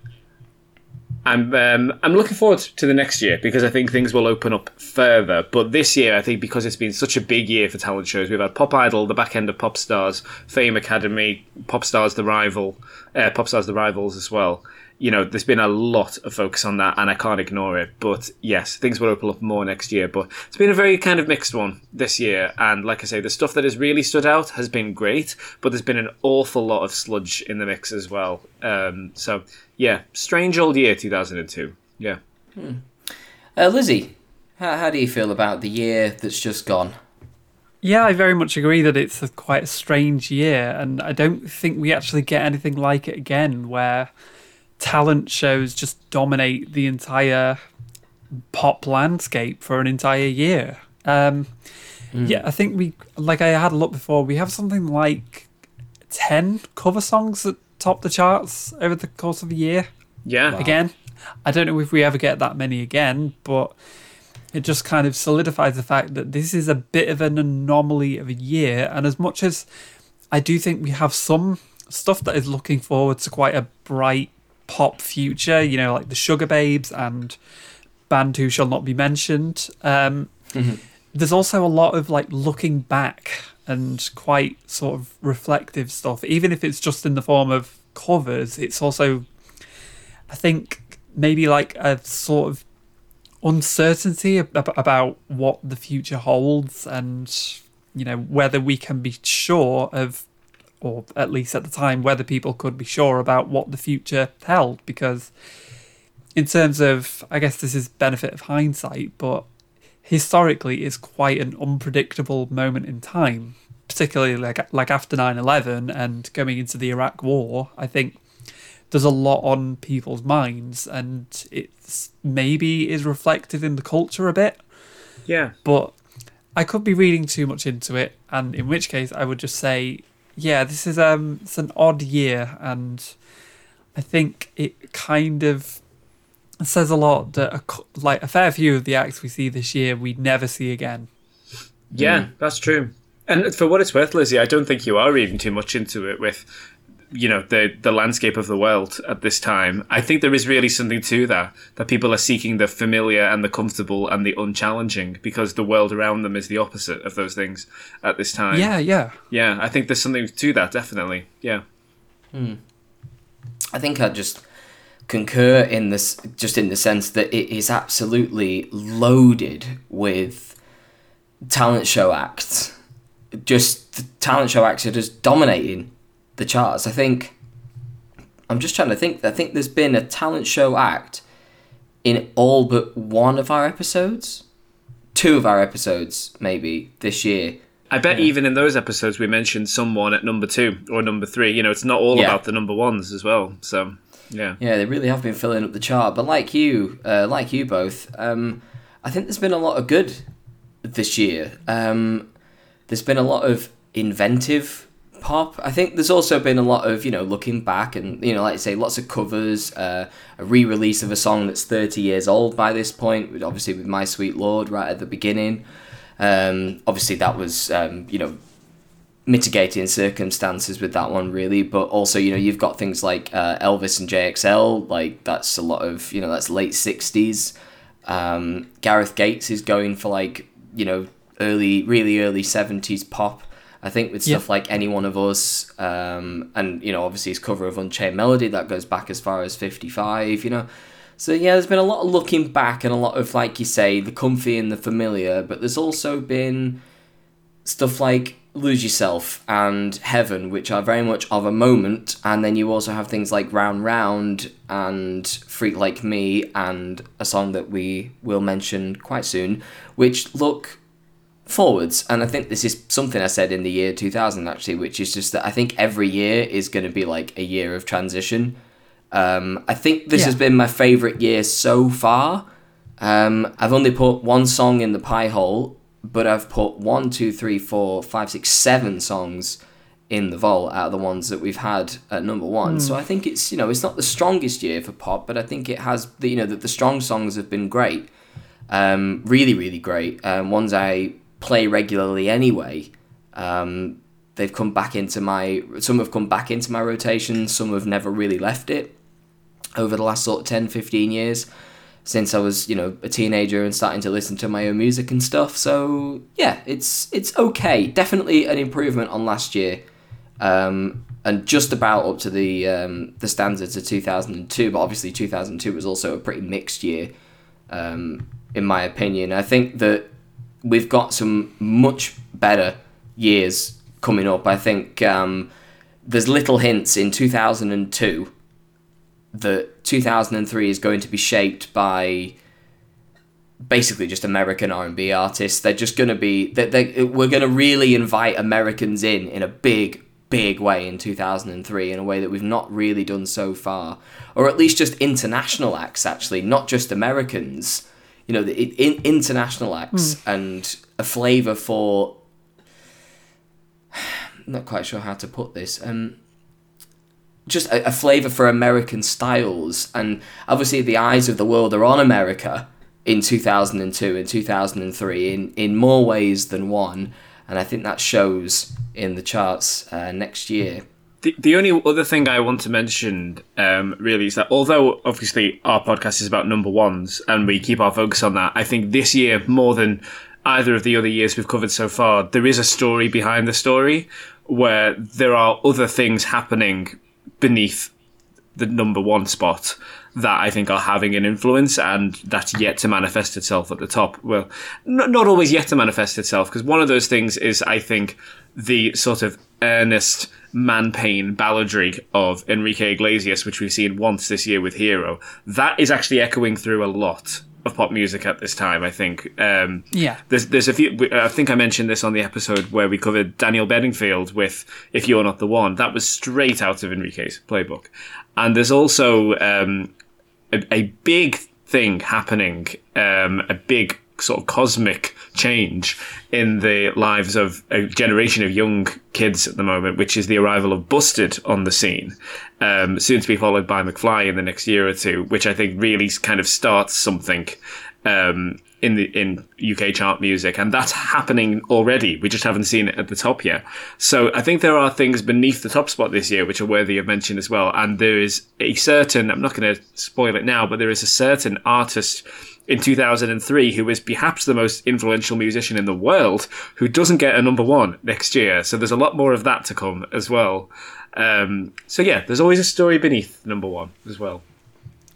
I'm um, I'm looking forward to the next year because I think things will open up further. But this year, I think because it's been such a big year for talent shows, we've had Pop Idol, the back end of Pop Stars, Fame Academy, Pop Stars the Rival, uh, Pop Stars the Rivals as well you know, there's been a lot of focus on that, and I can't ignore it. But yes, things will open up more next year. But it's been a very kind of mixed one this year, and like I say, the stuff that has really stood out has been great, but there's been an awful lot of sludge in the mix as well. Um, so yeah, strange old year 2002. Yeah. Hmm. Uh, Lizzie, how, how do you feel about the year that's just gone? Yeah, I very much agree that it's a, quite a strange year, and I don't think we actually get anything like it again, where talent shows just dominate the entire pop landscape for an entire year. Um, mm. Yeah, I think we, like I had a look before, we have something like 10 cover songs that top the charts over the course of a year. Yeah. Wow. Again, I don't know if we ever get that many again, but it just kind of solidifies the fact that this is a bit of an anomaly of a year. And as much as I do think we have some stuff that is looking forward to quite a bright pop future, you know, like the Sugababes and Band Who Shall Not Be Mentioned. Um, mm-hmm. There's also a lot of like looking back and quite sort of reflective stuff, even if it's just in the form of covers. It's also, I think, maybe like a sort of uncertainty about what the future holds and you know whether we can be sure of or at least at the time, whether people could be sure about what the future held. Because, in terms of, I guess this is benefit of hindsight, but historically, it's quite an unpredictable moment in time, particularly like like after 9/11 and going into the Iraq War. I think there's a lot on people's minds, and it's maybe is reflected in the culture a bit. Yeah, but. I could be reading too much into it, and in which case I would just say yeah, this is um, it's an odd year, and I think it kind of says a lot that a, like a fair few of the acts we see this year we'd never see again. Yeah, mm. that's true. And for what it's worth, Lizzie, I don't think you are reading too much into it with you know the the landscape of the world at this time. I think there is really something to that that people are seeking the familiar and the comfortable and the unchallenging because the world around them is the opposite of those things at this time. Yeah, yeah. Yeah, I think there's something to that definitely. Yeah. Hmm. I think I just concur in this, just in the sense that it is absolutely loaded with talent show acts. Just the talent show acts are just dominating the charts. I think. I'm just trying to think. I think there's been a talent show act in all but one of our episodes, two of our episodes, maybe this year. I bet even in those episodes we mentioned someone at number two or number three. You know, it's not all Yeah. about the number ones as well. So yeah. Yeah, they really have been filling up the chart. But like you, uh, like you both, um, I think there's been a lot of good this year. Um, there's been a lot of inventive pop. I think there's also been a lot of you know looking back and you know like I say lots of covers, uh, a re-release of a song that's 30 years old by this point. Obviously with My Sweet Lord right at the beginning. Um, obviously that was um, you know mitigating circumstances with that one really but also you know you've got things like uh, elvis and jxl like that's a lot of you know that's late 60s um, gareth gates is going for like you know early really early 70s pop i think with stuff Yeah. like any one of us um, and you know obviously his cover of unchained melody that goes back as far as 55 you know so yeah there's been a lot of looking back and a lot of like you say the comfy and the familiar but there's also been stuff like Lose Yourself and Heaven, which are very much of a moment, and then you also have things like Round Round and Freak Like Me, and a song that we will mention quite soon, which look forwards. And I think this is something I said in the year 2000 actually, which is just that I think every year is going to be like a year of transition. Um, I think this Yeah. has been my favourite year so far. Um, I've only put one song in the pie hole, but I've put one, two, three, four, five, six, seven songs in the vault out of the ones that we've had at number one. So I think it's you know it's not the strongest year for pop, but I think it has the you know that the strong songs have been great, um, really really great. Um, ones I play regularly anyway. Um, they've come back into my some have come back into my rotation. Some have never really left it over the last sort of 10, 15 years since I was, you know, a teenager and starting to listen to my own music and stuff. So yeah, it's it's okay. Definitely an improvement on last year, um, and just about up to the um, the standards of two thousand and two. But obviously, two thousand and two was also a pretty mixed year, um, in my opinion. I think that we've got some much better years coming up. I think um, there's little hints in two thousand and two that 2003 is going to be shaped by basically just American R&B artists. They're just going to be they they we're going to really invite Americans in in a big big way in 2003 in a way that we've not really done so far or at least just international acts actually not just Americans you know the in, international acts and a flavor for I'm not quite sure how to put this um just a, a flavor for American styles, and obviously the eyes of the world are on America in 2002 and 2003 in in more ways than one, and I think that shows in the charts uh, next year. The, the only other thing I want to mention um, really is that although obviously our podcast is about number ones and we keep our focus on that, I think this year more than either of the other years we've covered so far, there is a story behind the story where there are other things happening beneath the number one spot that I think are having an influence and that's yet to manifest itself at the top. Well, not always yet to manifest itself because one of those things is, I think, the sort of earnest man pain balladry of Enrique Iglesias, which we've seen once this year with Hero. That is actually echoing through a lot of pop music at this time, I think. Um, Yeah. there's there's a few. I think I mentioned this on the episode where we covered Daniel Bedingfield with "If You're Not the One." That was straight out of Enrique's playbook, and there's also um, a, a big thing happening, um, a big sort of cosmic change in the lives of a generation of young kids at the moment, which is the arrival of Busted on the scene, um, soon to be followed by McFly in the next year or two, which I think really kind of starts something um, in the in UK chart music, and that's happening already. We just haven't seen it at the top yet. So I think there are things beneath the top spot this year which are worthy of mention as well. And there is a certain I'm not going to spoil it now, but there is a certain artist in 2003 who is perhaps the most influential musician in the world who doesn't get a number one next year. So there's a lot more of that to come as well. Um, so yeah, there's always a story beneath number one as well.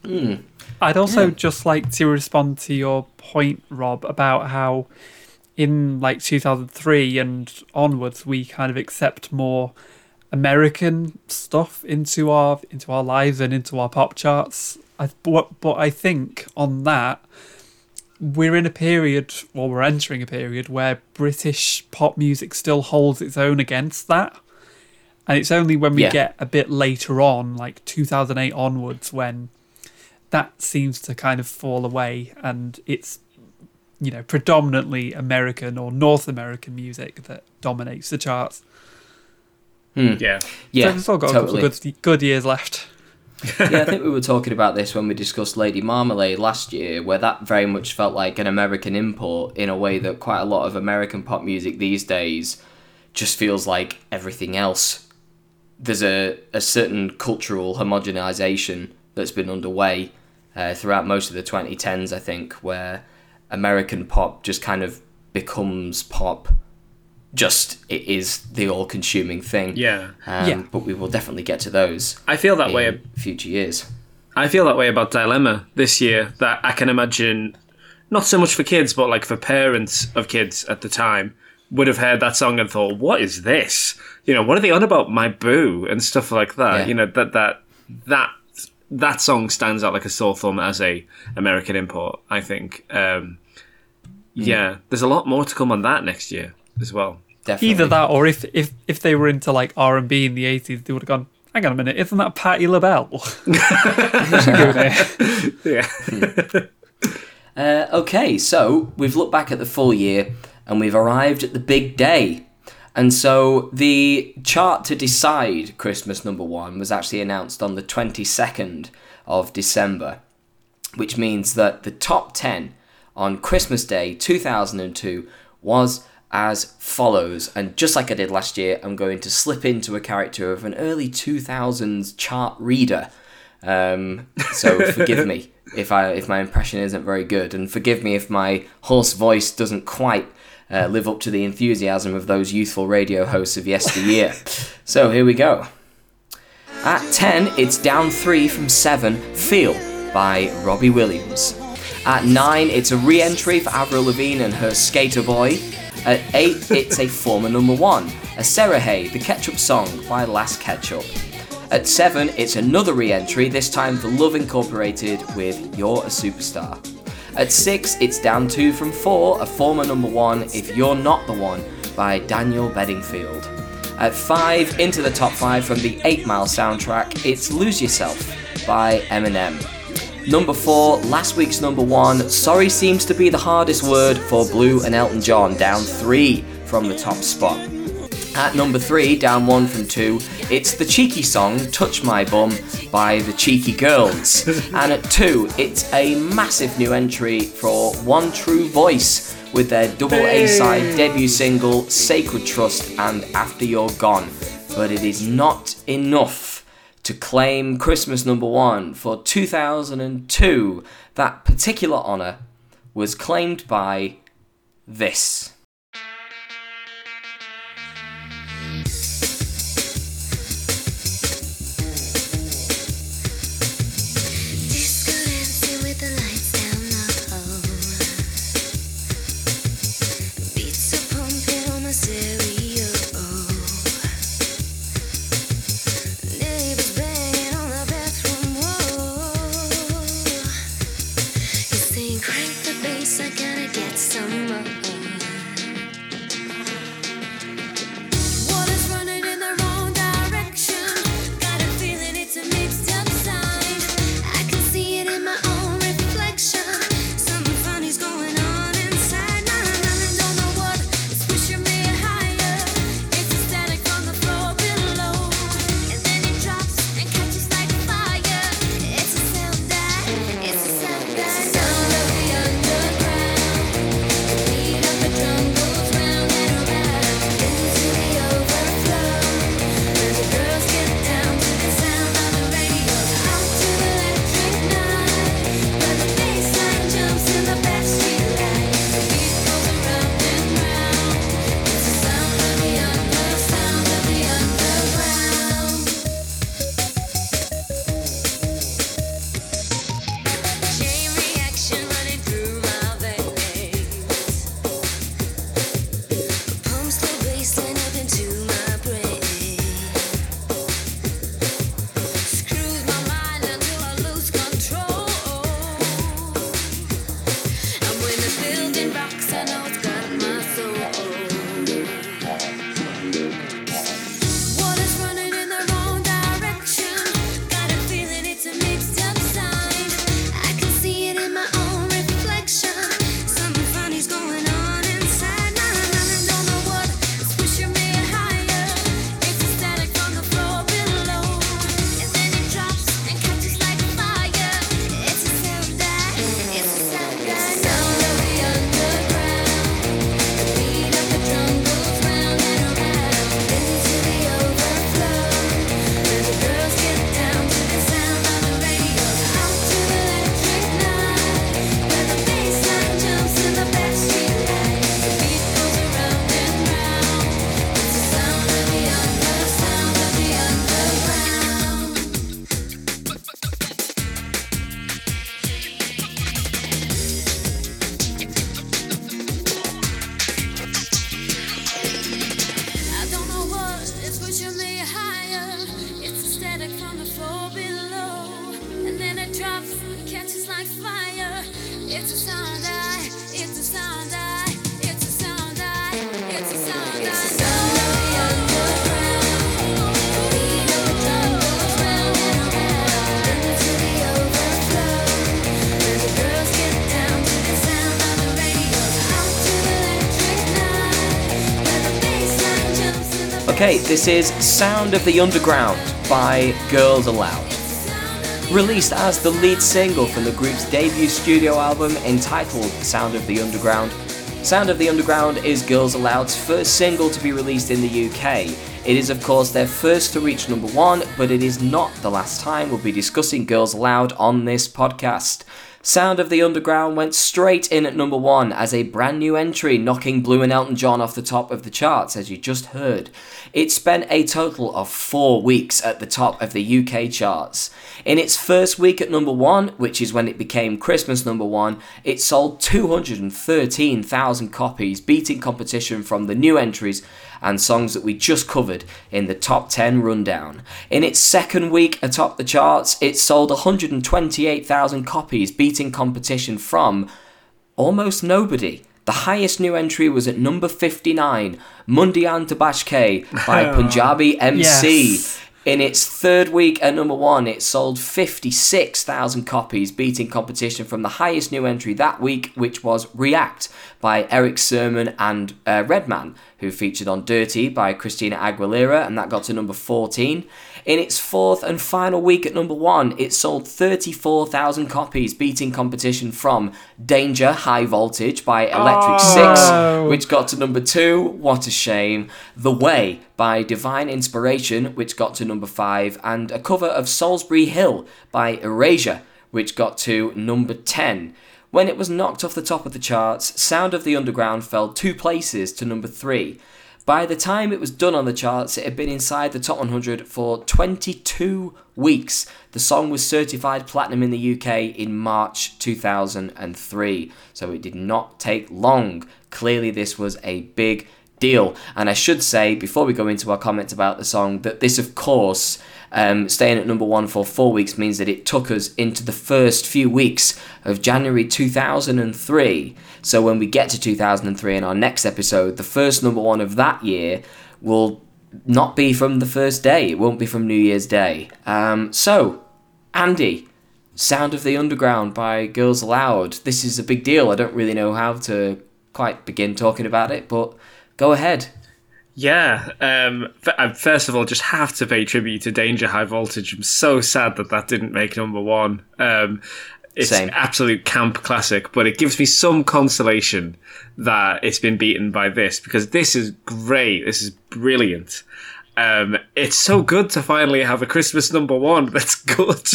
Mm. I'd also yeah. just like to respond to your point, Rob, about how in like 2003 and onwards we kind of accept more American stuff into our into our lives and into our pop charts. I, but, but I think on that we're in a period, or we're entering a period where British pop music still holds its own against that. And it's only when we yeah. get a bit later on, like 2008 onwards, when that seems to kind of fall away and it's you know predominantly American or North American music that dominates the charts. Hmm. Yeah, yeah, so we've still got totally. a couple of good, good years left. Yeah, I think we were talking about this when we discussed Lady Marmalade last year, where that very much felt like an American import in a way that quite a lot of American pop music these days just feels like everything else. There's a, a certain cultural homogenization that's been underway uh, throughout most of the 2010s, I think, where American pop just kind of becomes pop. Just it is the all-consuming thing. Yeah, um, yeah. But we will definitely get to those. I feel that way. Future years. I feel that way about Dilemma this year. That I can imagine, not so much for kids, but like for parents of kids at the time, would have heard that song and thought, "What is this? You know, what are they on about? My boo and stuff like that." Yeah. You know that that that that song stands out like a sore thumb as a American import. I think. Um, yeah, there's a lot more to come on that next year as well. Definitely. Either that, or if if if they were into like R and B in the eighties, they would have gone. Hang on a minute, isn't that Patti LaBelle? yeah. uh, okay, so we've looked back at the full year and we've arrived at the big day. And so the chart to decide Christmas number one was actually announced on the 22nd of December, which means that the top 10 on Christmas Day 2002 was as follows. And just like I did last year, I'm going to slip into a character of an early 2000s chart reader. Um, so forgive me if I if my impression isn't very good, and forgive me if my hoarse voice doesn't quite uh, live up to the enthusiasm of those youthful radio hosts of yesteryear. so here we go. At 10, it's down 3 from 7, Feel by Robbie Williams. At 9, it's a re entry for Avril Lavigne and her Skater Boy. At 8, it's a former number 1, Aserejé, the Ketchup Song by Las Ketchup. At 7, it's another re entry, this time for Love Incorporated with You're a Superstar. At 6, it's down 2 from 4, a former number 1, If You're Not the One, by Daniel Bedingfield. At 5, into the top 5 from the 8 Mile soundtrack, it's Lose Yourself by Eminem. Number 4, last week's number 1, Sorry seems to be the hardest word for Blue and Elton John, down 3 from the top spot. At number three, down one from two, it's the cheeky song Touch My Bum by the Cheeky Girls. and at two, it's a massive new entry for One True Voice with their double A side debut single Sacred Trust and After You're Gone. But it is not enough to claim Christmas number one for 2002. That particular honour was claimed by this. This is Sound of the Underground by Girls Aloud. Released as the lead single from the group's debut studio album entitled Sound of the Underground, Sound of the Underground is Girls Aloud's first single to be released in the UK. It is, of course, their first to reach number one, but it is not the last time we'll be discussing Girls Aloud on this podcast. Sound of the Underground went straight in at number one as a brand new entry, knocking Blue and Elton John off the top of the charts, as you just heard. It spent a total of four weeks at the top of the UK charts. In its first week at number one, which is when it became Christmas number one, it sold 213,000 copies, beating competition from the new entries and songs that we just covered in the top 10 rundown. In its second week atop the charts, it sold 128,000 copies, beating competition from almost nobody. The highest new entry was at number 59, Mundian To Bach Ke by Punjabi MC. Yes. In its third week at number one, it sold 56,000 copies, beating competition from the highest new entry that week, which was React by Erick Sermon and uh, Redman, who featured on Dirty by Christina Aguilera, and that got to number 14. In its fourth and final week at number one, it sold 34,000 copies, beating competition from Danger High Voltage by Electric Oh. Six, which got to number two. What a shame. The Way by Divine Inspiration, which got to number five, and a cover of Solsbury Hill by Erasure, which got to number 10. When it was knocked off the top of the charts, Sound of the Underground fell two places to number three. By the time it was done on the charts, it had been inside the top 100 for 22 weeks. The song was certified platinum in the UK in March 2003, so it did not take long. Clearly, this was a big deal. And I should say, before we go into our comments about the song, that this, of course, um, staying at number one for four weeks means that it took us into the first few weeks of January 2003. So when we get to 2003 in our next episode, the first number one of that year will not be from the first day. It won't be from New Year's Day. Um, so, Andy, Sound of the Underground by Girls Aloud. This is a big deal. I don't really know how to quite begin talking about it, but go ahead. Yeah. Um, f- I first of all, just have to pay tribute to Danger High Voltage. I'm so sad that that didn't make number one. Um, it's Same. absolute camp classic, but it gives me some consolation that it's been beaten by this because this is great. This is brilliant. Um, it's so good to finally have a Christmas number one that's good.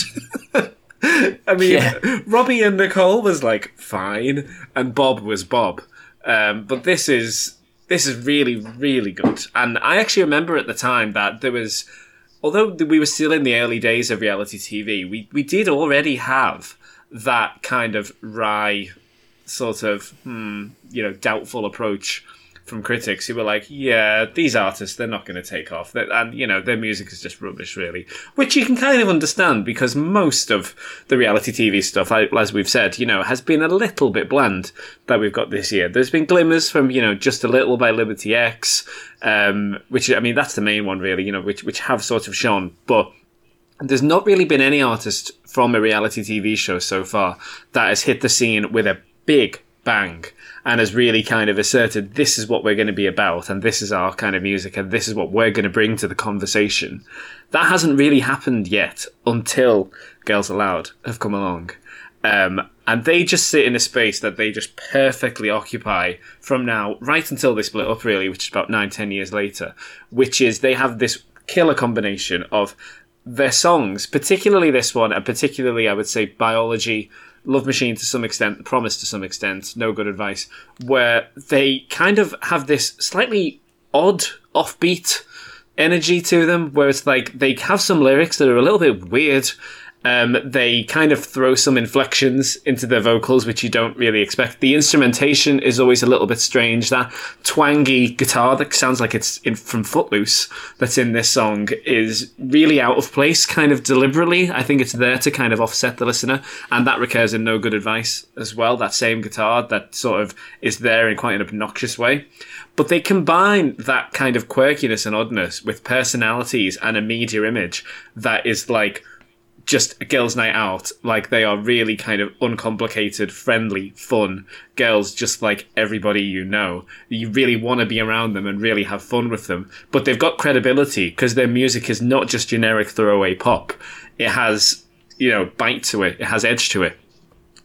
I mean, Yeah. Robbie and Nicole was like fine, and Bob was Bob. Um, but this is this is really really good. And I actually remember at the time that there was, although we were still in the early days of reality TV, we we did already have that kind of wry, sort of hmm, you know doubtful approach from critics who were like, yeah, these artists, they're not going to take off. They- And, you know, their music is just rubbish, really. Which you can kind of understand because most of the reality TV stuff, as we've said, you know, has been a little bit bland that we've got this year. There's been glimmers from, you know, Just a Little by Liberty X, um, which, I mean, that's the main one, really, you know, which, which have sort of shone. But there's not really been any artist from a reality TV show so far that has hit the scene with a big bang and has really kind of asserted this is what we're going to be about and this is our kind of music and this is what we're going to bring to the conversation. That hasn't really happened yet until Girls Aloud have come along. Um, and they just sit in a space that they just perfectly occupy from now right until they split up, really, which is about nine, ten years later. Which is they have this killer combination of their songs, particularly this one, and particularly I would say Biology, Love Machine to some extent, Promise to some extent, No Good Advice, where they kind of have this slightly odd, offbeat energy to them, where it's like they have some lyrics that are a little bit weird. Um, they kind of throw some inflections into their vocals, which you don't really expect. The instrumentation is always a little bit strange. That twangy guitar that sounds like it's in, from Footloose that's in this song is really out of place, kind of deliberately. I think it's there to kind of offset the listener, and that recurs in No Good Advice as well. That same guitar that sort of is there in quite an obnoxious way. But they combine that kind of quirkiness and oddness with personalities and a media image that is like just a girls' night out. Like they are really kind of uncomplicated, friendly, fun girls, just like everybody you know. You really want to be around them and really have fun with them. But they've got credibility because their music is not just generic throwaway pop. It has, you know, bite to it. It has edge to it.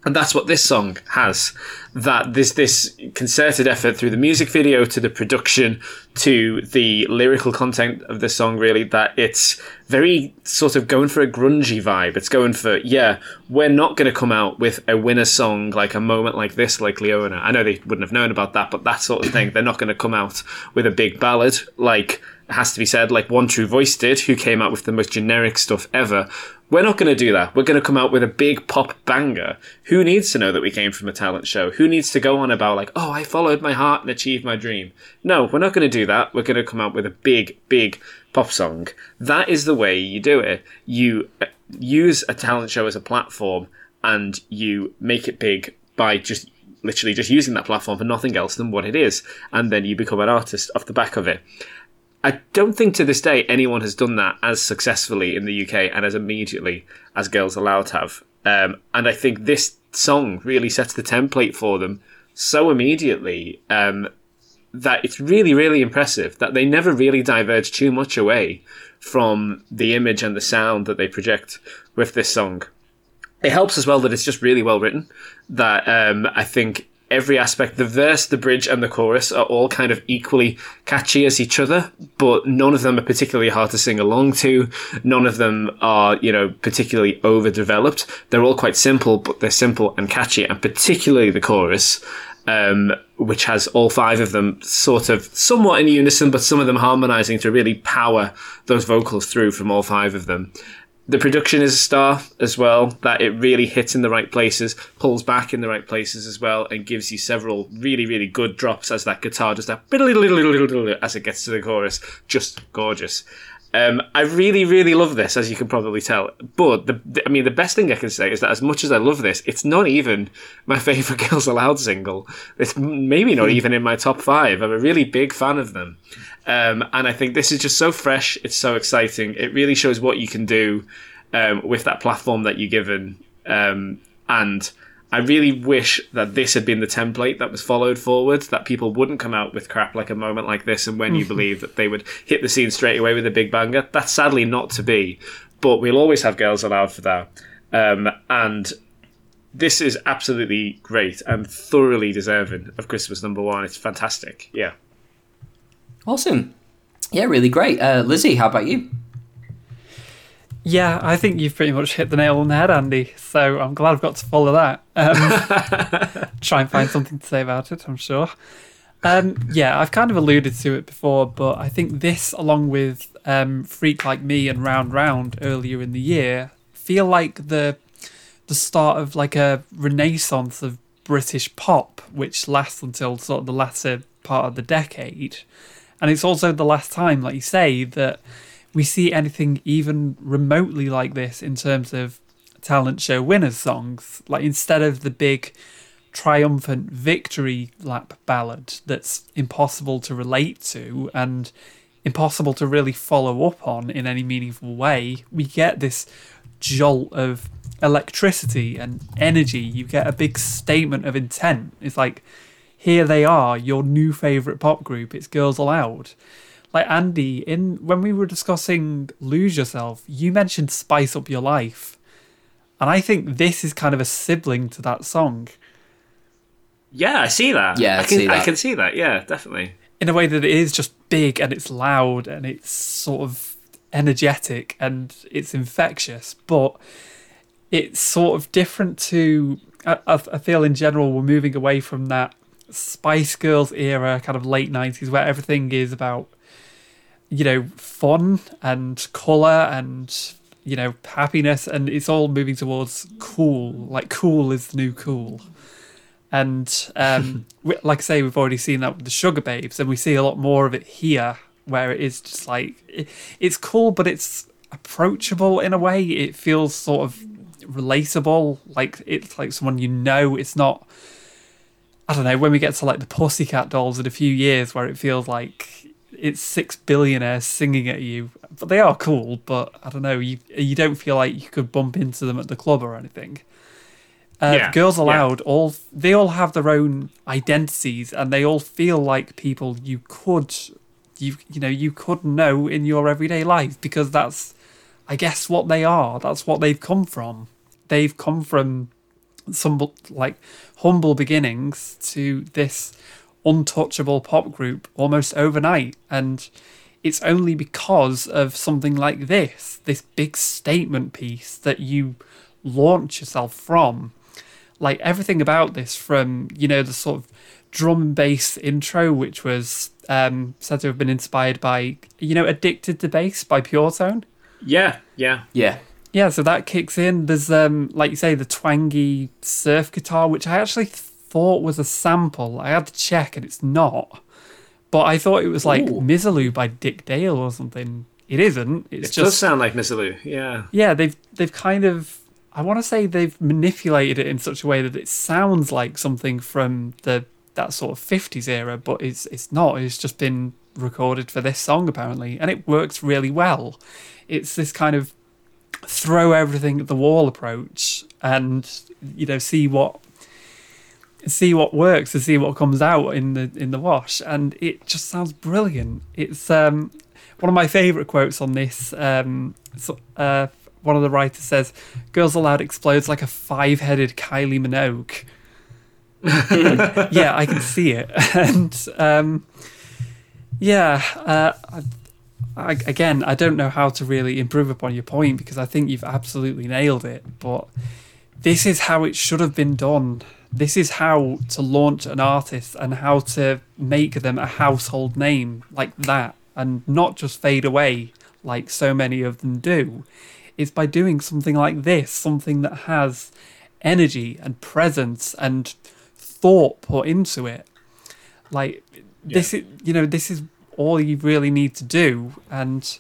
And that's what this song has. That there's this concerted effort through the music video to the production to the lyrical content of the song, really, that it's very sort of going for a grungy vibe. It's going for, yeah, we're not going to come out with a winner song like a moment like this, like Leona. I know they wouldn't have known about that, but that sort of thing. They're not going to come out with a big ballad like has to be said, like One True Voice did, who came out with the most generic stuff ever. We're not going to do that. We're going to come out with a big pop banger. Who needs to know that we came from a talent show? Who needs to go on about, like, oh, I followed my heart and achieved my dream? No, we're not going to do that. We're going to come out with a big, big pop song. That is the way you do it. You uh, use a talent show as a platform and you make it big by just literally just using that platform for nothing else than what it is. And then you become an artist off the back of it. I don't think to this day anyone has done that as successfully in the UK and as immediately as Girls Aloud have. Um, and I think this song really sets the template for them so immediately um, that it's really, really impressive that they never really diverge too much away from the image and the sound that they project with this song. It helps as well that it's just really well written. That um, I think every aspect. The verse, the bridge, and the chorus are all kind of equally catchy as each other, but none of them are particularly hard to sing along to. None of them are, you know, particularly overdeveloped. They're all quite simple, but they're simple and catchy, and particularly the chorus. Um, which has all five of them sort of somewhat in unison, but some of them harmonizing to really power those vocals through from all five of them. The production is a star as well, that it really hits in the right places, pulls back in the right places as well, and gives you several really, really good drops as that guitar just that as it gets to the chorus. Just gorgeous. Um, I really, really love this, as you can probably tell. But the, the, I mean, the best thing I can say is that as much as I love this, it's not even my favorite Girls Aloud single. It's maybe not even in my top five. I'm a really big fan of them. Um, and I think this is just so fresh. It's so exciting. It really shows what you can do um, with that platform that you're given. Um, and I really wish that this had been the template that was followed forward, that people wouldn't come out with crap like a moment like this and when you believe that they would hit the scene straight away with a big banger. That's sadly not to be, but we'll always have Girls Aloud for that. Um, and this is absolutely great and thoroughly deserving of Christmas number one. It's fantastic. Yeah. Awesome. Yeah, really great. Uh, Lizzie, how about you? Yeah, I think you've pretty much hit the nail on the head, Andy. So I'm glad I've got to follow that. Um, try and find something to say about it, I'm sure. Um, yeah, I've kind of alluded to it before, but I think this, along with um, Freak Like Me and Round Round earlier in the year, feel like the the start of like a renaissance of British pop, which lasts until sort of the latter part of the decade. And it's also the last time, like you say, that we see anything even remotely like this in terms of talent show winners songs. Like instead of the big triumphant victory lap ballad that's impossible to relate to and impossible to really follow up on in any meaningful way, we get this jolt of electricity and energy. You get a big statement of intent. It's like here they are, your new favorite pop group. It's Girls Aloud. Like Andy, in when we were discussing Lose Yourself, you mentioned Spice Up Your Life. And I think this is kind of a sibling to that song. Yeah, I see that. Yeah, I, I can see that. I can see that. Yeah, definitely. In a way that it is just big and it's loud and it's sort of energetic and it's infectious, but it's sort of different to. I, I feel in general we're moving away from that Spice Girls era, kind of late 90s, where everything is about, you know, fun and colour and, you know, happiness. And it's all moving towards cool. Like, cool is the new cool. And, um, like I say, we've already seen that with the Sugababes, and we see a lot more of it here, where it is just like, it, it's cool, but it's approachable in a way. It feels sort of relatable. Like, it's like someone you know. It's not I don't know, when we get to like the Pussycat Dolls in a few years where it feels like it's six billionaires singing at you but they are cool, but I don't know. You you don't feel like you could bump into them at the club or anything. Uh, Yeah, Girls yeah. Aloud, all they all have their own identities, and they all feel like people you could, you you know, you could know in your everyday life because that's, I guess, what they are. That's what they've come from. They've come from some like humble beginnings to this untouchable pop group almost overnight and it's only because of something like this this big statement piece that you launch yourself from like everything about this from you know the sort of drum and bass intro which was um said to have been inspired by you know addicted to bass by Puretone Yeah, yeah. Yeah. Yeah, so that kicks in. There's um, like you say, the twangy surf guitar, which I actually thought was a sample. I had to check, and it's not. But I thought it was like Ooh. Misirlou by Dick Dale or something. It isn't. It's It just does sound like Miss Yeah. yeah. They've they've kind of I want to say they've manipulated it in such a way that it sounds like something from the that sort of 50s era, but it's it's not. It's just been recorded for this song apparently, and it works really well. It's this kind of throw everything at the wall approach and you know see what see what works and see what comes out in the in the wash. And it just sounds brilliant. It's um one of my favorite quotes on this um so, uh one of the writers says girls aloud explodes like a five-headed kylie minogue. Yeah i can see it. And um yeah uh I, again, I don't know how to really improve upon your point because I think you've absolutely nailed it. But this is how it should have been done. This is how to launch an artist and how to make them a household name like that and not just fade away like so many of them do. Is by doing something like this, something that has energy and presence and thought put into it. Like this is, you know, this is all you really need to do. And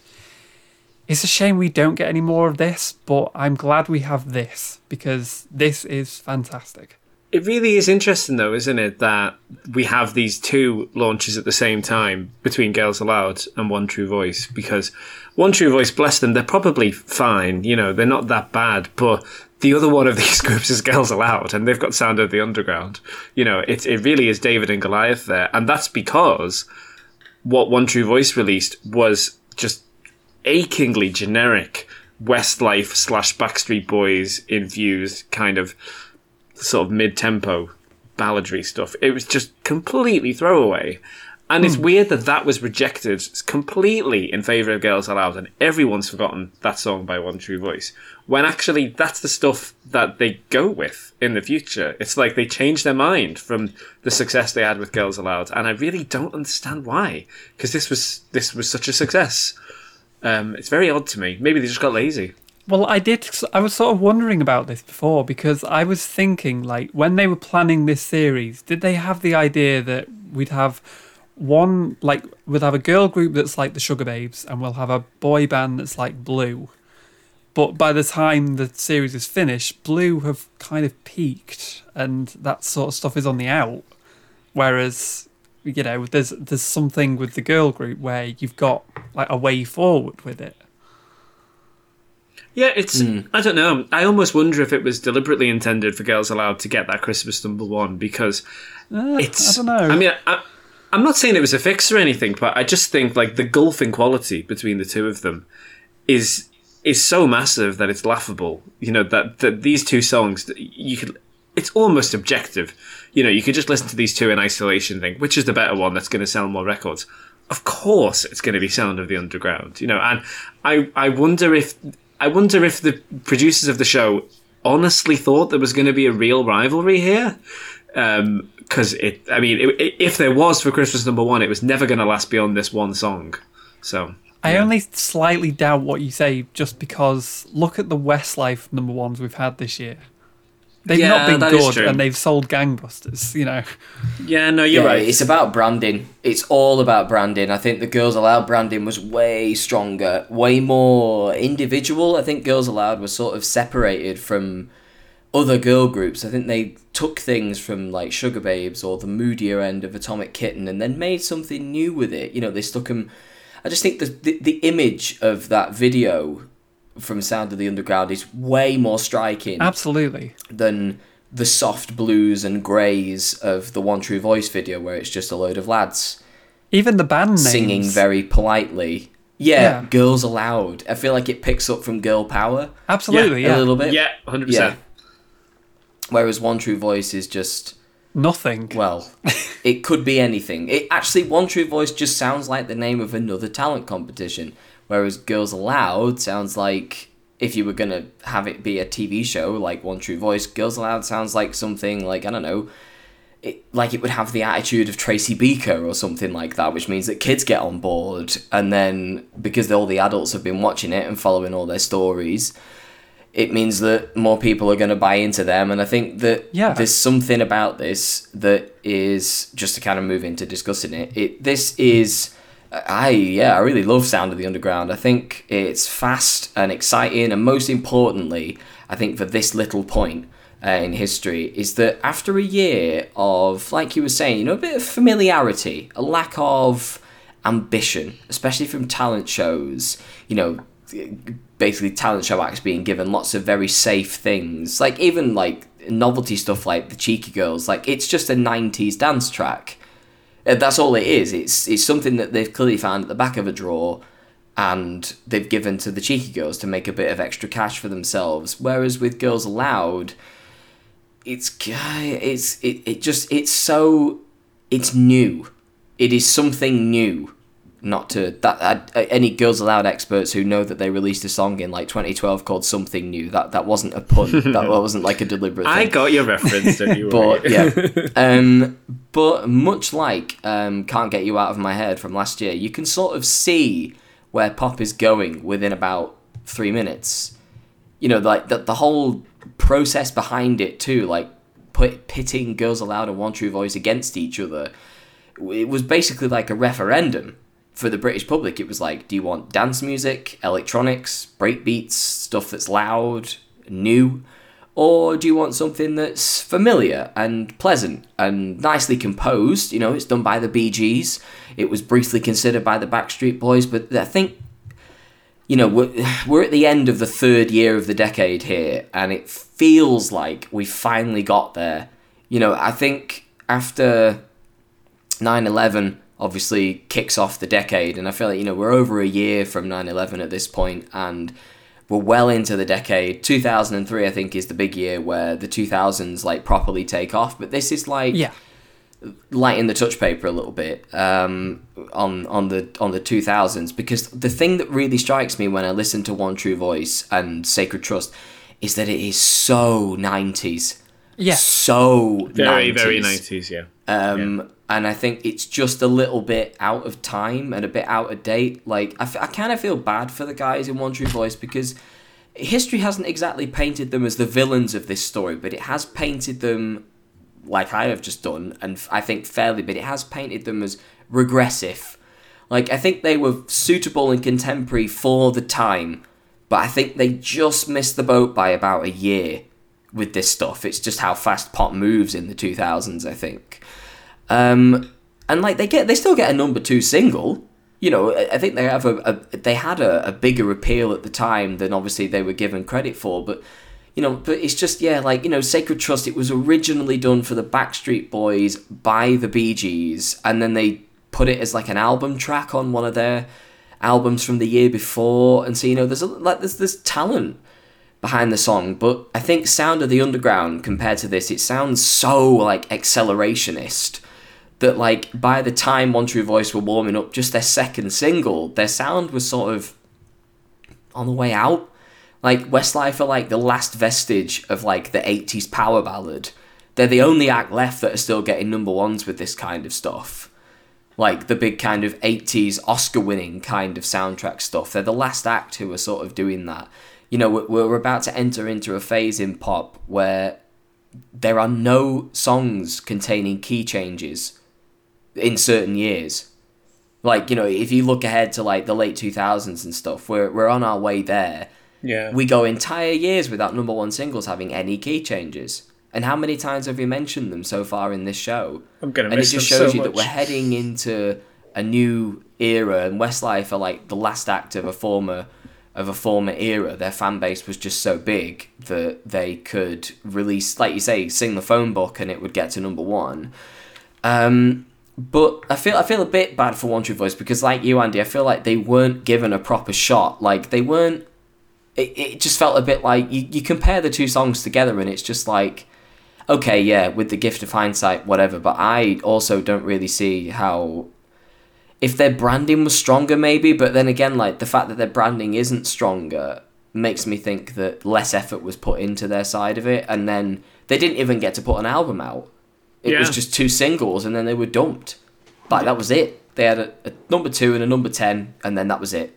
it's a shame we don't get any more of this, but I'm glad we have this because this is fantastic. It really is interesting, though, isn't it, that we have these two launches at the same time between Girls Aloud and One True Voice? Because One True Voice, bless them, they're probably fine. You know, they're not that bad. But the other one of these groups is Girls Aloud, and they've got Sound of the Underground. You know, it, it really is David and Goliath there. And that's because what One True Voice released was just achingly generic Westlife slash Backstreet Boys infused kind of sort of mid tempo balladry stuff. It was just completely throwaway. And it's weird that that was rejected completely in favour of Girls Aloud, and everyone's forgotten that song by One True Voice. When actually, that's the stuff that they go with in the future. It's like they changed their mind from the success they had with Girls Aloud, and I really don't understand why, because this was this was such a success. Um, it's very odd to me. Maybe they just got lazy. Well, I did. I was sort of wondering about this before because I was thinking, like, when they were planning this series, did they have the idea that we'd have one, like, we'd have a girl group that's like the Sugababes, and we'll have a boy band that's like Blue. But by the time the series is finished, Blue have kind of peaked, and that sort of stuff is on the out. Whereas, you know, there's there's something with the girl group where you've got like a way forward with it. Yeah, it's. I don't know. I almost wonder if it was deliberately intended for Girls Aloud to get that Christmas number one because Uh, it's. I don't know. I mean, I, I'm not saying it was a fix or anything, but I just think like the gulf in quality between the two of them is is so massive that it's laughable. You know that that these two songs you could. It's almost objective. You know, you could just listen to these two in isolation, and think which is the better one that's going to sell more records. Of course, it's going to be Sound of the Underground. You know, and I I wonder if I wonder if the producers of the show honestly thought there was going to be a real rivalry here. Um, Because it, I mean, it, it- if there was for Christmas number one, it was never going to last beyond this one song. So I only slightly doubt what you say just because look at the Westlife number ones we've had this year. They've Yeah, not been that is good and they've sold gangbusters, you know. yeah, no, you're yeah, right. it's about branding. It's all about branding. I think the Girls Aloud branding was way stronger, way more individual. I think Girls Aloud was sort of separated from other girl groups. I think they took things from like Sugababes or the moodier end of Atomic Kitten and then made something new with it. You know, they stuck them. I just think the, the the image of that video from Sound of the Underground is way more striking Absolutely. than the soft blues and greys of the One True Voice video, where it's just a load of lads Even the band names. singing very politely. Yeah, Yeah. girls aloud. I feel like it picks up from girl power Absolutely, yeah. a little bit. Yeah, hundred Yeah. Whereas One True Voice is just Nothing. well, it could be anything. It actually One True Voice just sounds like the name of another talent competition, whereas Girls Aloud sounds like if you were gonna have it be a TV show like One True Voice, Girls Aloud sounds like something like I don't know, it, like it would have the attitude of Tracy Beaker or something like that, which means that kids get on board, and then because all the adults have been watching it and following all their stories, it means that more people are going to buy into them. And I think that Yeah. there's something about this that is just to kind of move into discussing it. It this is. I yeah, I really love Sound of the Underground. I think it's fast and exciting, and most importantly, I think for this little point uh, in history is that after a year of, like you were saying, you know, a bit of familiarity, a lack of ambition, especially from talent shows, you know, basically talent show acts being given lots of very safe things, like even like novelty stuff like the Cheeky Girls, like it's just a '90s dance track. Uh, That's all it is. It's it's something that they've clearly found at the back of a drawer, and they've given to the Cheeky Girls to make a bit of extra cash for themselves. Whereas with Girls Aloud, it's it's it, it just it's so it's new. It is something new. Not to that uh, any Girls Aloud experts who know that they released a song in like 2012 called Something New. That that wasn't a pun. that wasn't like a deliberate. thing. I got your reference, you. But yeah, um, but much like um, "Can't Get You Out of My Head" from last year, you can sort of see where pop is going within about three minutes. You know, like the the whole process behind it too, like put pitting Girls Aloud and One True Voice against each other. It was basically like a referendum for the British public. It was like, do you want dance music, electronics, breakbeats, stuff that's loud, new? Or do you want something that's familiar and pleasant and nicely composed? You know, it's done by the Bee Gees. It was briefly considered by the Backstreet Boys, but I think, you know, we're, we're at the end of the third year of the decade here, and it feels like we finally got there. You know, I think after 9 11 obviously kicks off the decade, and I feel like, you know, we're over a year from 9 11 at this point, and we're well into the decade. 2003, I think, is the big year where the 2000s like properly take off, but this is like Yeah. lighting the touch paper a little bit um, on on the on the 2000s because the thing that really strikes me when I listen to One True Voice and Sacred Trust is that it is so 90s. Yeah. So Very, 90s. very nineties, yeah. Um, And I think it's just a little bit out of time and a bit out of date. Like, I, f- I kind of feel bad for the guys in One True Voice because history hasn't exactly painted them as the villains of this story, but it has painted them like I have just done, and I think fairly, but it has painted them as regressive. Like, I think they were suitable and contemporary for the time, but I think they just missed the boat by about a year with this stuff. It's just how fast pop moves in the 2000s, I think. Um, and like they get, they still get a number two single. You know, I think they have a, a they had a, a bigger appeal at the time than obviously they were given credit for. But you know, but it's just yeah, like you know, Sacred Trust. It was originally done for the Backstreet Boys by the Bee Gees, and then they put it as like an album track on one of their albums from the year before. And so you know, there's a, like there's this talent behind the song, but I think Sound of the Underground compared to this, it sounds so like accelerationist that like by the time One True Voice were warming up just their second single, their sound was sort of on the way out. Like Westlife are like the last vestige of like the 80s power ballad. They're the only act left that are still getting number ones with this kind of stuff. Like the big kind of 80s Oscar winning kind of soundtrack stuff. They're the last act who are sort of doing that. You know, we're about to enter into a phase in pop where there are no songs containing key changes in certain years. Like, you know, if you look ahead to like the late 2000s and stuff, we're, we're on our way there. Yeah. We go entire years without number one singles having any key changes. And how many times have we mentioned them so far in this show? I'm gonna and it just shows so you that we're heading into a new era, and Westlife are like the last act of a former of a former era. Their fan base was just so big that they could release, like you say, sing the phone book, and it would get to number one. Um, but I feel I feel a bit bad for One True Voice because, like you, Andy, I feel like they weren't given a proper shot. Like they weren't. It, it just felt a bit like you, you compare the two songs together, and it's just like, okay, yeah, with the gift of hindsight, whatever. But I also don't really see how. If their branding was stronger, maybe, but then again, like the fact that their branding isn't stronger makes me think that less effort was put into their side of it, and then they didn't even get to put an album out it Yeah. was just two singles, and then they were dumped. Like that was it. They had a, a number two and a number ten, and then that was it.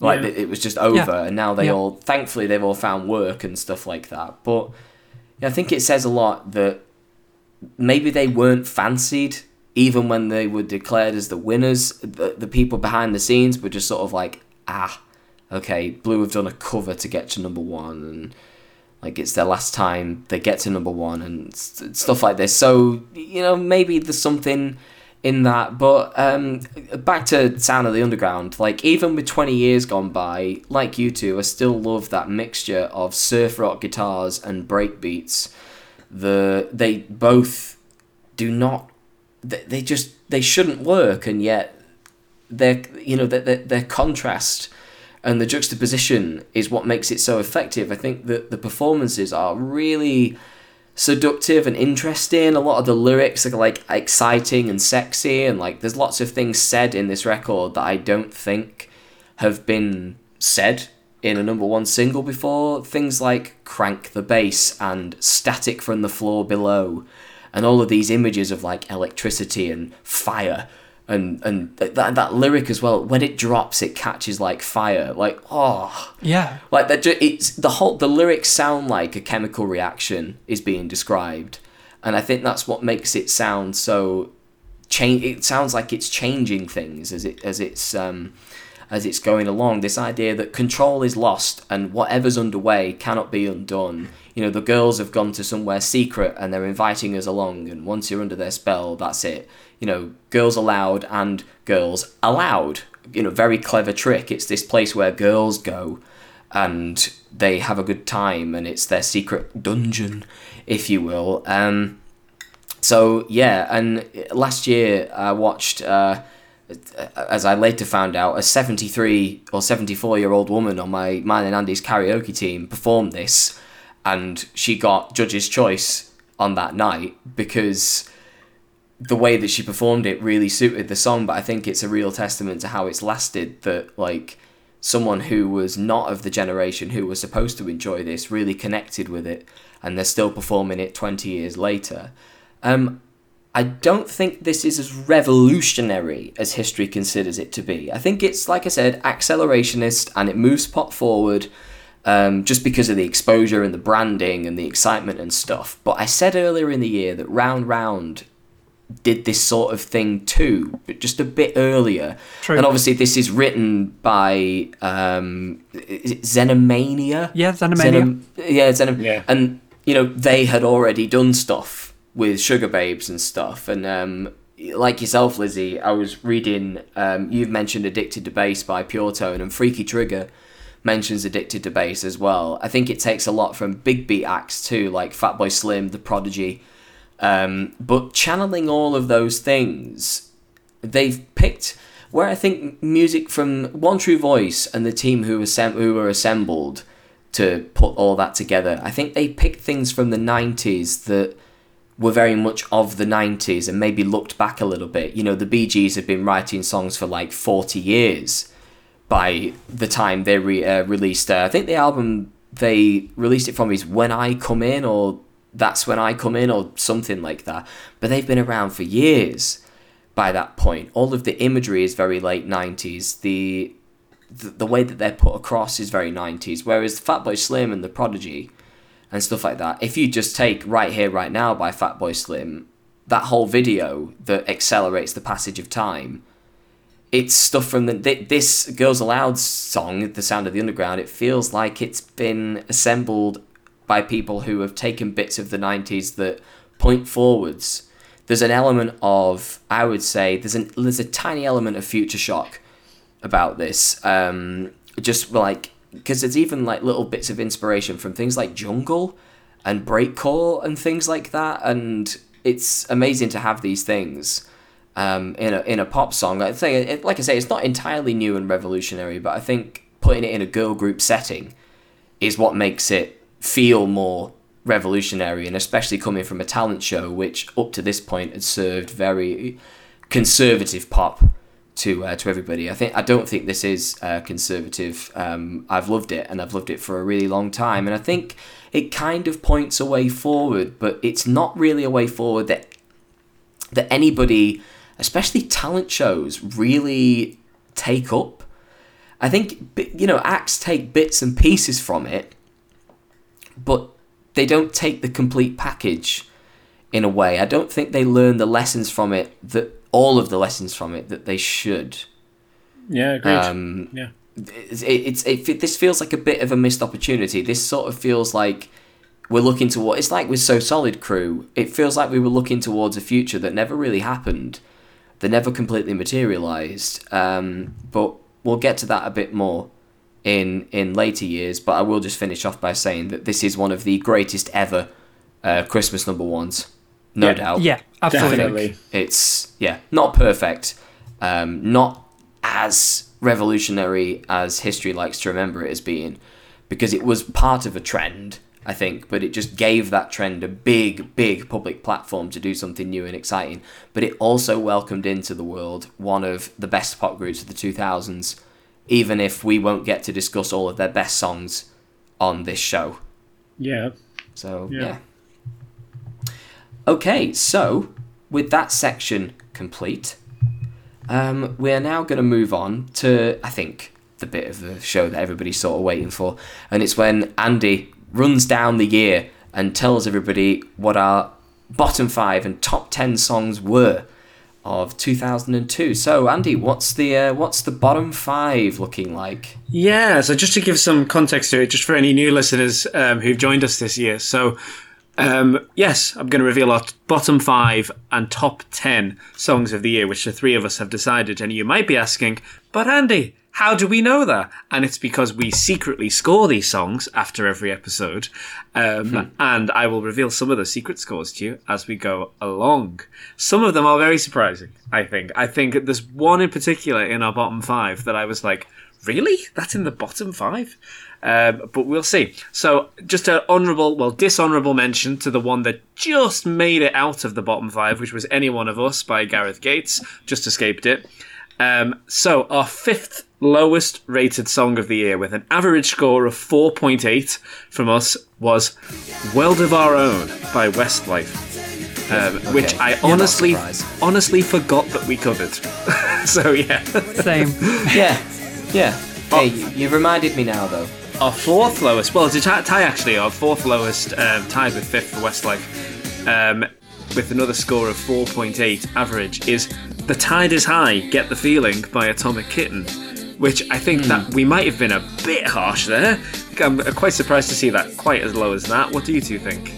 Like Yeah. it, it was just over, Yeah. and now they Yeah. all, thankfully, they've all found work and stuff like that. But yeah, I think it says a lot that maybe they weren't fancied even when they were declared as the winners. The, the people behind the scenes were just sort of like, ah, okay, Blue have done a cover to get to number one, and like it's their last time they get to number one and s- stuff like this. So you know maybe there's something in that. But um, back to Sound of the Underground, like even with 20 years gone by, like you two, I still love that mixture of surf rock guitars and break beats. The they both do not. They, they just they shouldn't work, and yet their you know their, their, their contrast and the juxtaposition is what makes it so effective. I think that the performances are really seductive and interesting. A lot of the lyrics are like exciting and sexy, and like there's lots of things said in this record that I don't think have been said in a number one single before. Things like crank the bass and static from the floor below, and all of these images of like electricity and fire. And and that that lyric as well. When it drops, it catches like fire. Like oh, Yeah. like that. It's the whole. The lyrics sound like a chemical reaction is being described, and I think that's what makes it sound so. Change. It sounds like it's changing things as it as it's um, as it's going along. This idea that control is lost and whatever's underway cannot be undone. You know, the girls have gone to somewhere secret and they're inviting us along, and once you're under their spell, that's it. You know, girls allowed and girls allowed. You know, very clever trick. It's this place where girls go and they have a good time, and it's their secret dungeon, if you will. Um, so yeah, and last year I watched, uh, as I later found out, a seventy-three or seventy-four year old woman on my mine and Andy's karaoke team performed this, and she got judge's choice on that night because the way that she performed it really suited the song. But I think it's a real testament to how it's lasted. That like someone who was not of the generation who was supposed to enjoy this really connected with it, and they're still performing it twenty years later. Um, I don't think this is as revolutionary as history considers it to be. I think it's, like I said, accelerationist and it moves pop forward um, just because of the exposure and the branding and the excitement and stuff. But I said earlier in the year that Round Round did this sort of thing too, but just a bit earlier. True. And obviously, this is written by um, is it Xenomania? Yeah, Xenomania. Xenom- yeah, Xenom- Yeah. And you know they had already done stuff with Sugababes and stuff, and um, like yourself, Lizzie, I was reading. Um, you've mentioned "Addicted to Bass" by Puretone, and Freaky Trigger mentions "Addicted to Bass" as well. I think it takes a lot from big beat acts too, like Fatboy Slim, The Prodigy. Um, but channeling all of those things, they've picked where I think music from One True Voice and the team who assemb- who were assembled to put all that together. I think they picked things from the '90s that were very much of the 90s and maybe looked back a little bit. You know, the Bee Gees have been writing songs for like 40 years by the time they re- uh, released. Uh, I think the album they released it from is When I Come In or That's When I Come In or something like that. But they've been around for years by that point. All of the imagery is very late 90s. The the, the way that they're put across is very 90s. Whereas Fatboy Slim and The Prodigy and stuff like that, if you just take Right Here, Right Now by Fatboy Slim, that whole video that accelerates the passage of time, it's stuff from the this Girls Aloud song, The Sound of the Underground. It feels like it's been assembled by people who have taken bits of the 90s that point forwards. there's an element of I would say there's an there's a tiny element of future shock about this. Um, just like because there's even like little bits of inspiration from things like jungle and breakcore and things like that, and it's amazing to have these things um, in a in a pop song. I think, it, like I say, it's not entirely new and revolutionary, but I think putting it in a girl group setting is what makes it feel more revolutionary, and especially coming from a talent show, which up to this point had served very conservative pop to uh, to everybody. I think I don't think this is uh, conservative. Um, I've loved it, and I've loved it for a really long time, and I think it kind of points a way forward, but it's not really a way forward that that anybody, especially talent shows, really take up. I think you know acts take bits and pieces from it, but they don't take the complete package in a way. I don't think they learn the lessons from it that all of the lessons from it that they should. Yeah, agreed. Um, yeah. It's, it's it, this feels like a bit of a missed opportunity. This sort of feels like we're looking to what It's like with So Solid Crew. It feels like we were looking towards a future that never really happened, that never completely materialized. Um, but we'll get to that a bit more in in later years. But I will just finish off by saying that this is one of the greatest ever uh, Christmas number ones, no Yeah. doubt. Yeah, absolutely. Definitely. It's yeah, not perfect, um, not as revolutionary as history likes to remember it as being, because it was part of a trend, I think, but it just gave that trend a big, big public platform to do something new and exciting. But it also welcomed into the world one of the best pop groups of the 2000s, even if we won't get to discuss all of their best songs on this show. Yeah. So Yeah. yeah. Okay, so with that section complete, um, we are now going to move on to I think the bit of the show that everybody's sort of waiting for, and it's when Andy runs down the year and tells everybody what our bottom five and top ten songs were of 2002. So Andy, what's the uh, what's the bottom five looking like? Yeah, so just to give some context to it, just for any new listeners um, who've joined us this year. So, um, yes, I'm going to reveal our bottom five and top 10 songs of the year, which the three of us have decided. And you might be asking, but Andy, how do we know that? And it's because we secretly score these songs after every episode. Um, And I will reveal some of the secret scores to you as we go along. Some of them are very surprising, I think. I think there's one in particular in our bottom five that I was like, really? That's in the bottom five? Um, but we'll see. So, just an honourable, well, dishonourable mention to the one that just made it out of the bottom five, which was Any One of Us by Gareth Gates, just escaped it. Um, so, our fifth lowest rated song of the year, with an average score of 4.8 from us, was World of Our Own by Westlife. Um, Which I not honestly, honestly forgot that we covered. so yeah, Same. Yeah, yeah. Hey, you, you reminded me now though. Our fourth lowest, well, it's a tie, tie actually. Our fourth lowest, um, tied with fifth for Westlife, um, with another score of 4.8 average, is "The Tide Is High." Get the feeling by Atomic Kitten, which I think that hmm. we might have been a bit harsh there. I'm uh, quite surprised to see that quite as low as that. What do you two think?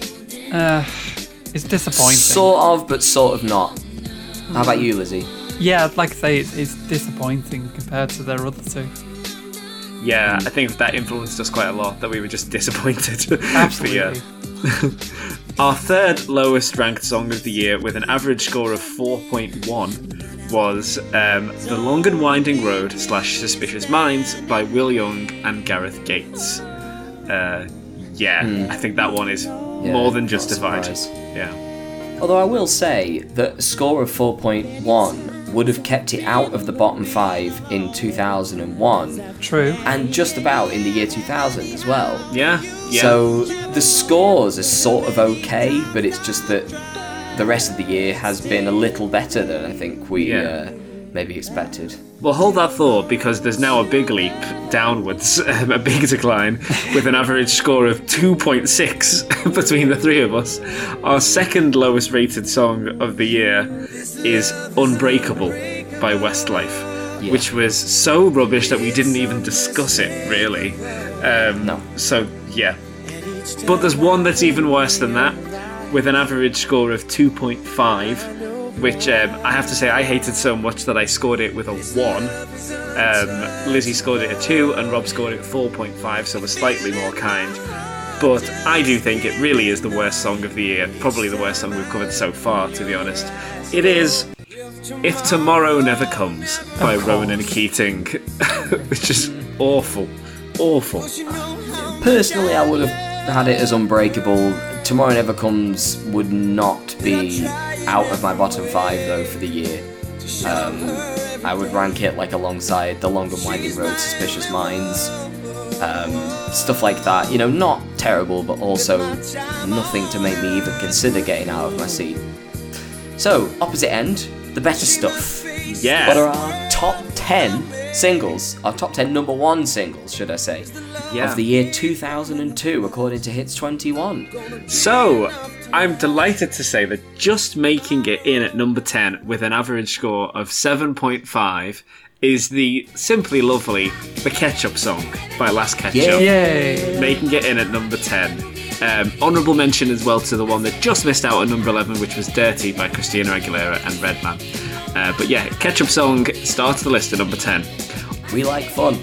Uh, it's disappointing. Sort of, but sort of not. How about hmm. you, Lizzie? yeah, I'd like I say, it's, it's disappointing compared to their other two. Yeah, I think that influenced us quite a lot. That we were just disappointed. But Absolutely. yeah. Our third lowest ranked song of the year, with an average score of 4.1, was um, The Long and Winding Road slash Suspicious Minds by Will Young and Gareth Gates. Uh, yeah, I think that one is more than not a justified. Yeah. Although I will say that a score of 4.1 would have kept it out of the bottom five in 2001 True. and just about in the year 2000 as well. Yeah. Yeah. So the scores are sort of okay, but it's just that the rest of the year has been a little better than I think we Yeah. uh, maybe expected. Well, hold that thought because there's now a big leap downwards, um, a big decline, with an average score of 2.6 between the three of us. Our second lowest rated song of the year is Unbreakable by Westlife, Yeah. which was so rubbish that we didn't even discuss it, really. Um, No. So, yeah. But there's one that's even worse than that, with an average score of 2.5, which um, I have to say I hated so much that I scored it with a 1. Um, Lizzie scored it a 2, and Rob scored it 4.5, so we're slightly more kind. But I do think it really is the worst song of the year. Probably the worst song we've covered so far, to be honest. It is If Tomorrow Never Comes by Ronan Keating, which is awful. Awful. Personally, I would have had it as Unbreakable. Tomorrow Never Comes would not be out of my bottom five, though, for the year. Um, I would rank it like alongside The Long and Winding Road, Suspicious Minds, um, stuff like that. You know, not terrible, but also nothing to make me even consider getting out of my seat. So, opposite end, the better stuff. Yeah. What are our top 10 singles? Our top 10 number one singles, should I say? Yeah. Of the year 2002, according to Hits 21. So, I'm delighted to say that just making it in at number 10 with an average score of 7.5 is the simply lovely The Ketchup Song by Las Ketchup. Yay! Making it in at number 10. Um, honourable mention as well to the one that just missed out at number 11, which was Dirty by Christina Aguilera and Redman. Uh, but yeah, Ketchup Song starts the list at number 10. We like fun.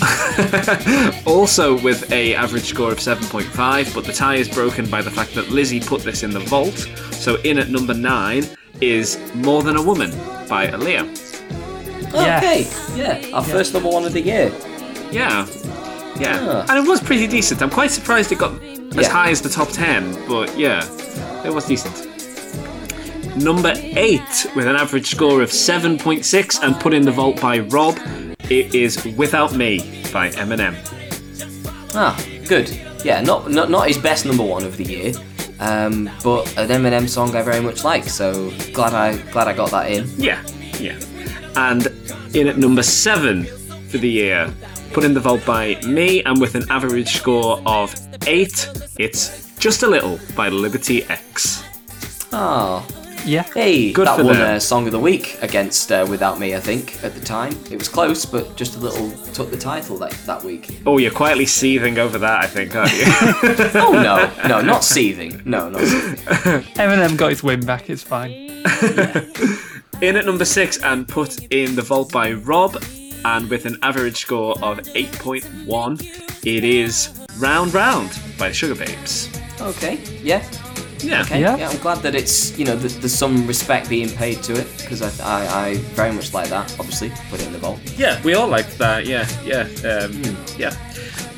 Also with a average score of 7.5, but the tie is broken by the fact that Lizzie put this in the vault. So in at number 9 is More Than a Woman by Aaliyah. Yes. Okay, yeah, our first number one of the year. Yeah. Yeah. Ah. And it was pretty decent. I'm quite surprised it got as Yeah. high as the top 10, but yeah, it was decent. Number 8 with an average score of 7.6 and put in the vault by Rob. It is Without Me by Eminem. Ah, good. Yeah, not not, not his best number one of the year, um, but an Eminem song I very much like. So glad I glad I got that in. Yeah, yeah. And in at number seven for the year, put in the vault by me, and with an average score of eight, it's Just a Little by Liberty X. Ah, Yeah. hey, Good that for won them. uh, Song of the Week against uh, Without Me. I think at the time it was close, but just a little took the title that that week. Oh, you're quietly seething over that, I think, aren't you? Oh no, no, not seething. No, not seething. Eminem got his win back. It's fine. in at number six, and put in the vault by Rob, and with an average score of 8.1, it is Round Round by the Sugababes. Okay, yeah, Yeah. okay, Yeah. yeah. I'm glad that it's you know there's, there's some respect being paid to it because I, I I very much like that. Obviously, put it in the vault. Yeah, we all like that. Yeah, yeah, um, yeah.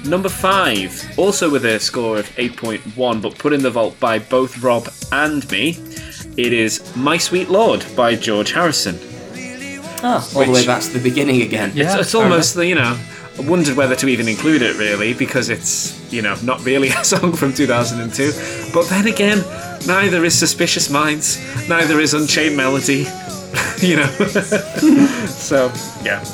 Number five, also with a score of 8.1, but put in the vault by both Rob and me. It is My Sweet Lord by George Harrison. Ah, all the way back to the beginning again. Yeah. it's it's fair almost, you know, I wondered whether to even include it really because it's, you know, not really a song from 2002. But then again, neither is Suspicious Minds, neither is Unchained Melody, you know. so, yeah.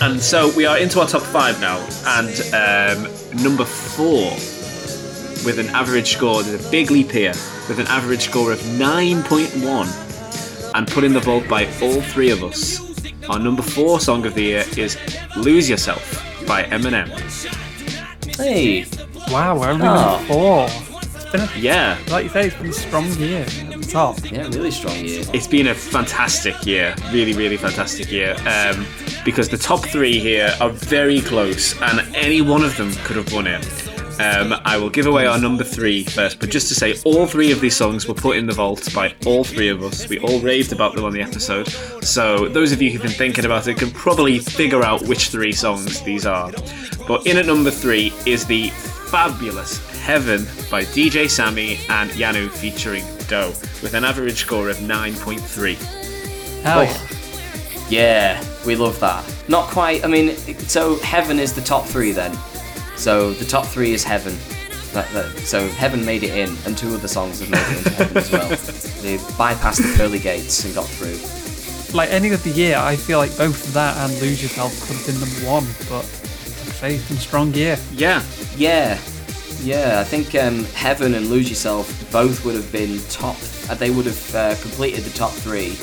And so we are into our top five now, and um, number four with an average score, there's a big leap here, with an average score of 9.1 and put in the vault by all three of us. Our number four song of the year is Lose Yourself by Eminem. Hey, Wow, we're only Oh. number four. It's been a, Yeah, like you say, it's been a strong year at the top. yeah, really strong year. it's been a fantastic year. Really, really fantastic year. Um, because the top three here are very close, and any one of them could have won it. Um, I will give away our number three first, but just to say, all three of these songs were put in the vault by all three of us. We all raved about them on the episode. So, those of you who've been thinking about it can probably figure out which three songs these are. But in at number three is the fabulous Heaven by DJ Sammy and Yanou featuring Do, with an average score of 9.3. Hell Oh. yeah. Yeah, we love that. Not quite. I mean, so heaven is the top three then. So the top three is heaven. That, that, so heaven made it in, and two other songs have made it into heaven as well. They bypassed the pearly gates and got through. Like any of the year, I feel like both that and Lose Yourself could have been number one, but like I say, it's been a strong year. Yeah, Yeah, yeah. I think um, heaven and lose yourself both would have been top. Uh, they would have uh, completed the top three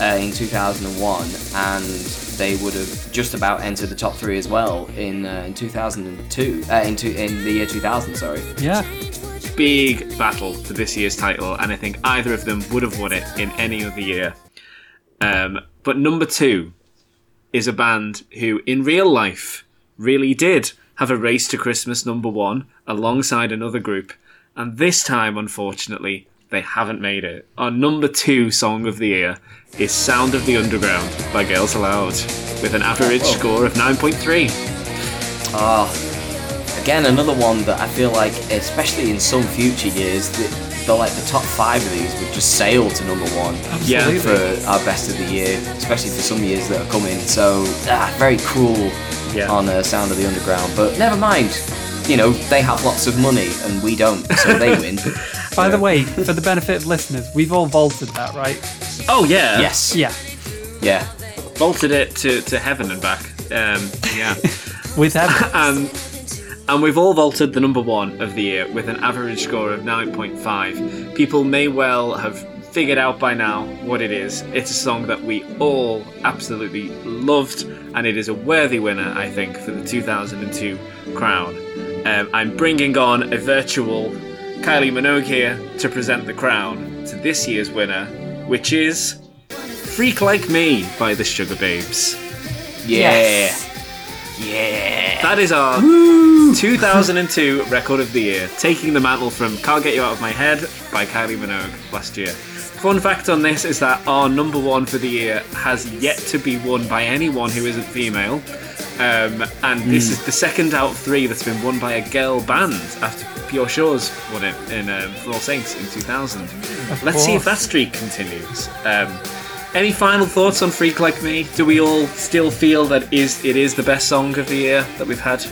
uh, in 2001, and they would have just about entered the top three as well in uh, in 2002. Uh, in, two, in the year 2000, sorry. Yeah. big battle for this year's title, and I think either of them would have won it in any other year. Um, but number two is a band who, in real life, really did have a race to Christmas number one alongside another group, and this time, unfortunately, they haven't made it. Our number two song of the year is Sound of the Underground by Girls Aloud, with an average Oh. score of 9.3. Ah, again, another one that I feel like, especially in some future years, the, the like the top five of these would just sail to number one Absolutely. for our best of the year, especially for some years that are coming. So, ah, very cruel Yeah. on uh, Sound of the Underground, but never mind. You know, they have lots of money and we don't, so they win. By the way, for the benefit of listeners, we've all vaulted that, right? Oh, yeah. yes. Yeah. Yeah. Vaulted it to, to heaven and back. Um, yeah. With Evan. and and we've all vaulted the number one of the year with an average score of 9.5. People may well have figured out by now what it is. It's a song that we all absolutely loved, and it is a worthy winner, I think, for the 2002 crown. Um, I'm bringing on a virtual Kylie Minogue here to present the crown to this year's winner, which is Freak Like Me by the Sugababes. Yeah. Yes. Yeah. That is our 2002 record of the year, taking the mantle from Can't Get You Out of My Head by Kylie Minogue last year. Fun fact on this is that our number one for the year has yet to be won by anyone who isn't female. Um, and this is the second out of three that's been won by a girl band after Pure Shores won it in um, For All Saints in 2000. Let's see if that streak continues. Um, any final thoughts on Freak Like Me? Do we all still feel that is it is the best song of the year that we've had?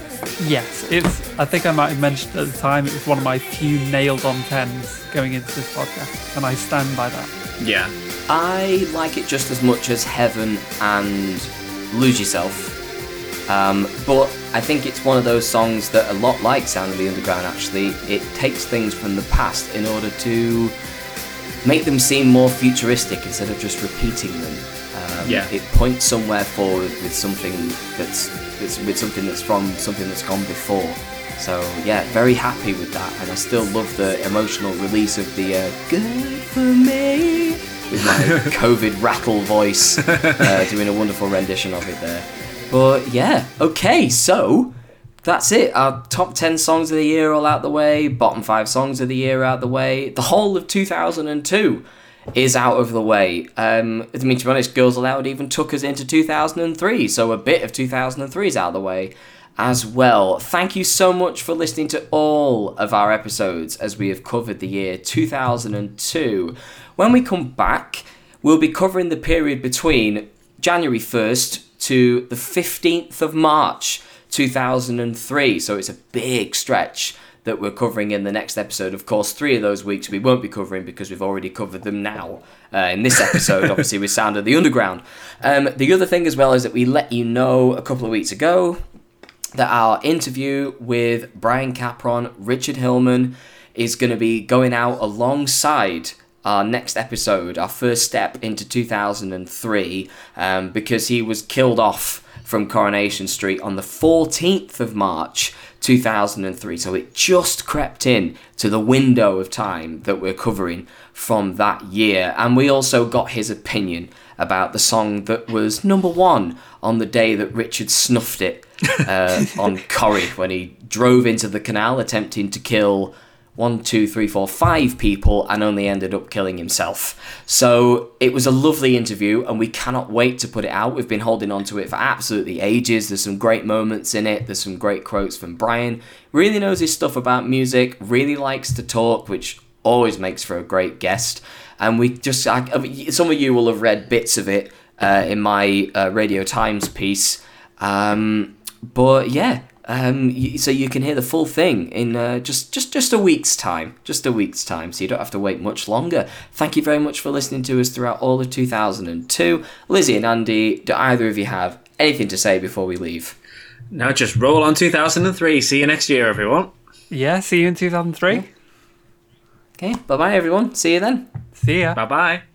Yes, it's. I think I might have mentioned at the time it was one of my few nailed on tens going into this podcast, and I stand by that. Yeah. I like it just as much as Heaven and Lose Yourself. Um, but I think it's one of those songs that a lot like Sound of the Underground actually, it takes things from the past in order to make them seem more futuristic instead of just repeating them. Um, Yeah. It points somewhere forward with something that's, that's with something that's from something that's gone before. So yeah, very happy with that, and I still love the emotional release of the uh, "Good for Me" with my COVID rattle voice, uh, doing a wonderful rendition of it there. But yeah, okay, so that's it. Our top 10 songs of the year all out the way, bottom 5 songs of the year out the way. The whole of 2002 is out of the way. Um, I mean, to be honest, Girls Aloud even took us into 2003, so a bit of 2003 is out of the way as well. Thank you so much for listening to all of our episodes as we have covered the year 2002. When we come back, we'll be covering the period between January 1st to the 15th of March 2003. So it's a big stretch that we're covering in the next episode. Of course, three of those weeks we won't be covering because we've already covered them now uh, in this episode, obviously, with Sound of the Underground. Um, the other thing as well is that we let you know a couple of weeks ago that our interview with Brian Capron, Richard Hillman, is going to be going out alongside our next episode, our first step into 2003, um, because he was killed off from Coronation Street on the 14th of March 2003. So it just crept in to the window of time that we're covering from that year. And we also got his opinion about the song that was number one on the day that Richard snuffed it uh, on Corrie when he drove into the canal attempting to kill one, two, three, four, five people and only ended up killing himself. So it was a lovely interview and we cannot wait to put it out. We've been holding on to it for absolutely ages. There's some great moments in it, there's some great quotes from Brian. Really knows his stuff about music, really likes to talk, which always makes for a great guest. And we just, I, I mean, some of you will have read bits of it uh, in my uh, Radio Times piece. Um, but yeah, um, so you can hear the full thing in uh, just just just a week's time, just a week's time. So you don't have to wait much longer. Thank you very much for listening to us throughout all of 2002. Lizzie and Andy, do either of you have anything to say before we leave? Now just roll on 2003. See you next year, everyone. Yeah, see you in 2003. Okay, bye bye everyone. See you then. See ya. Bye bye.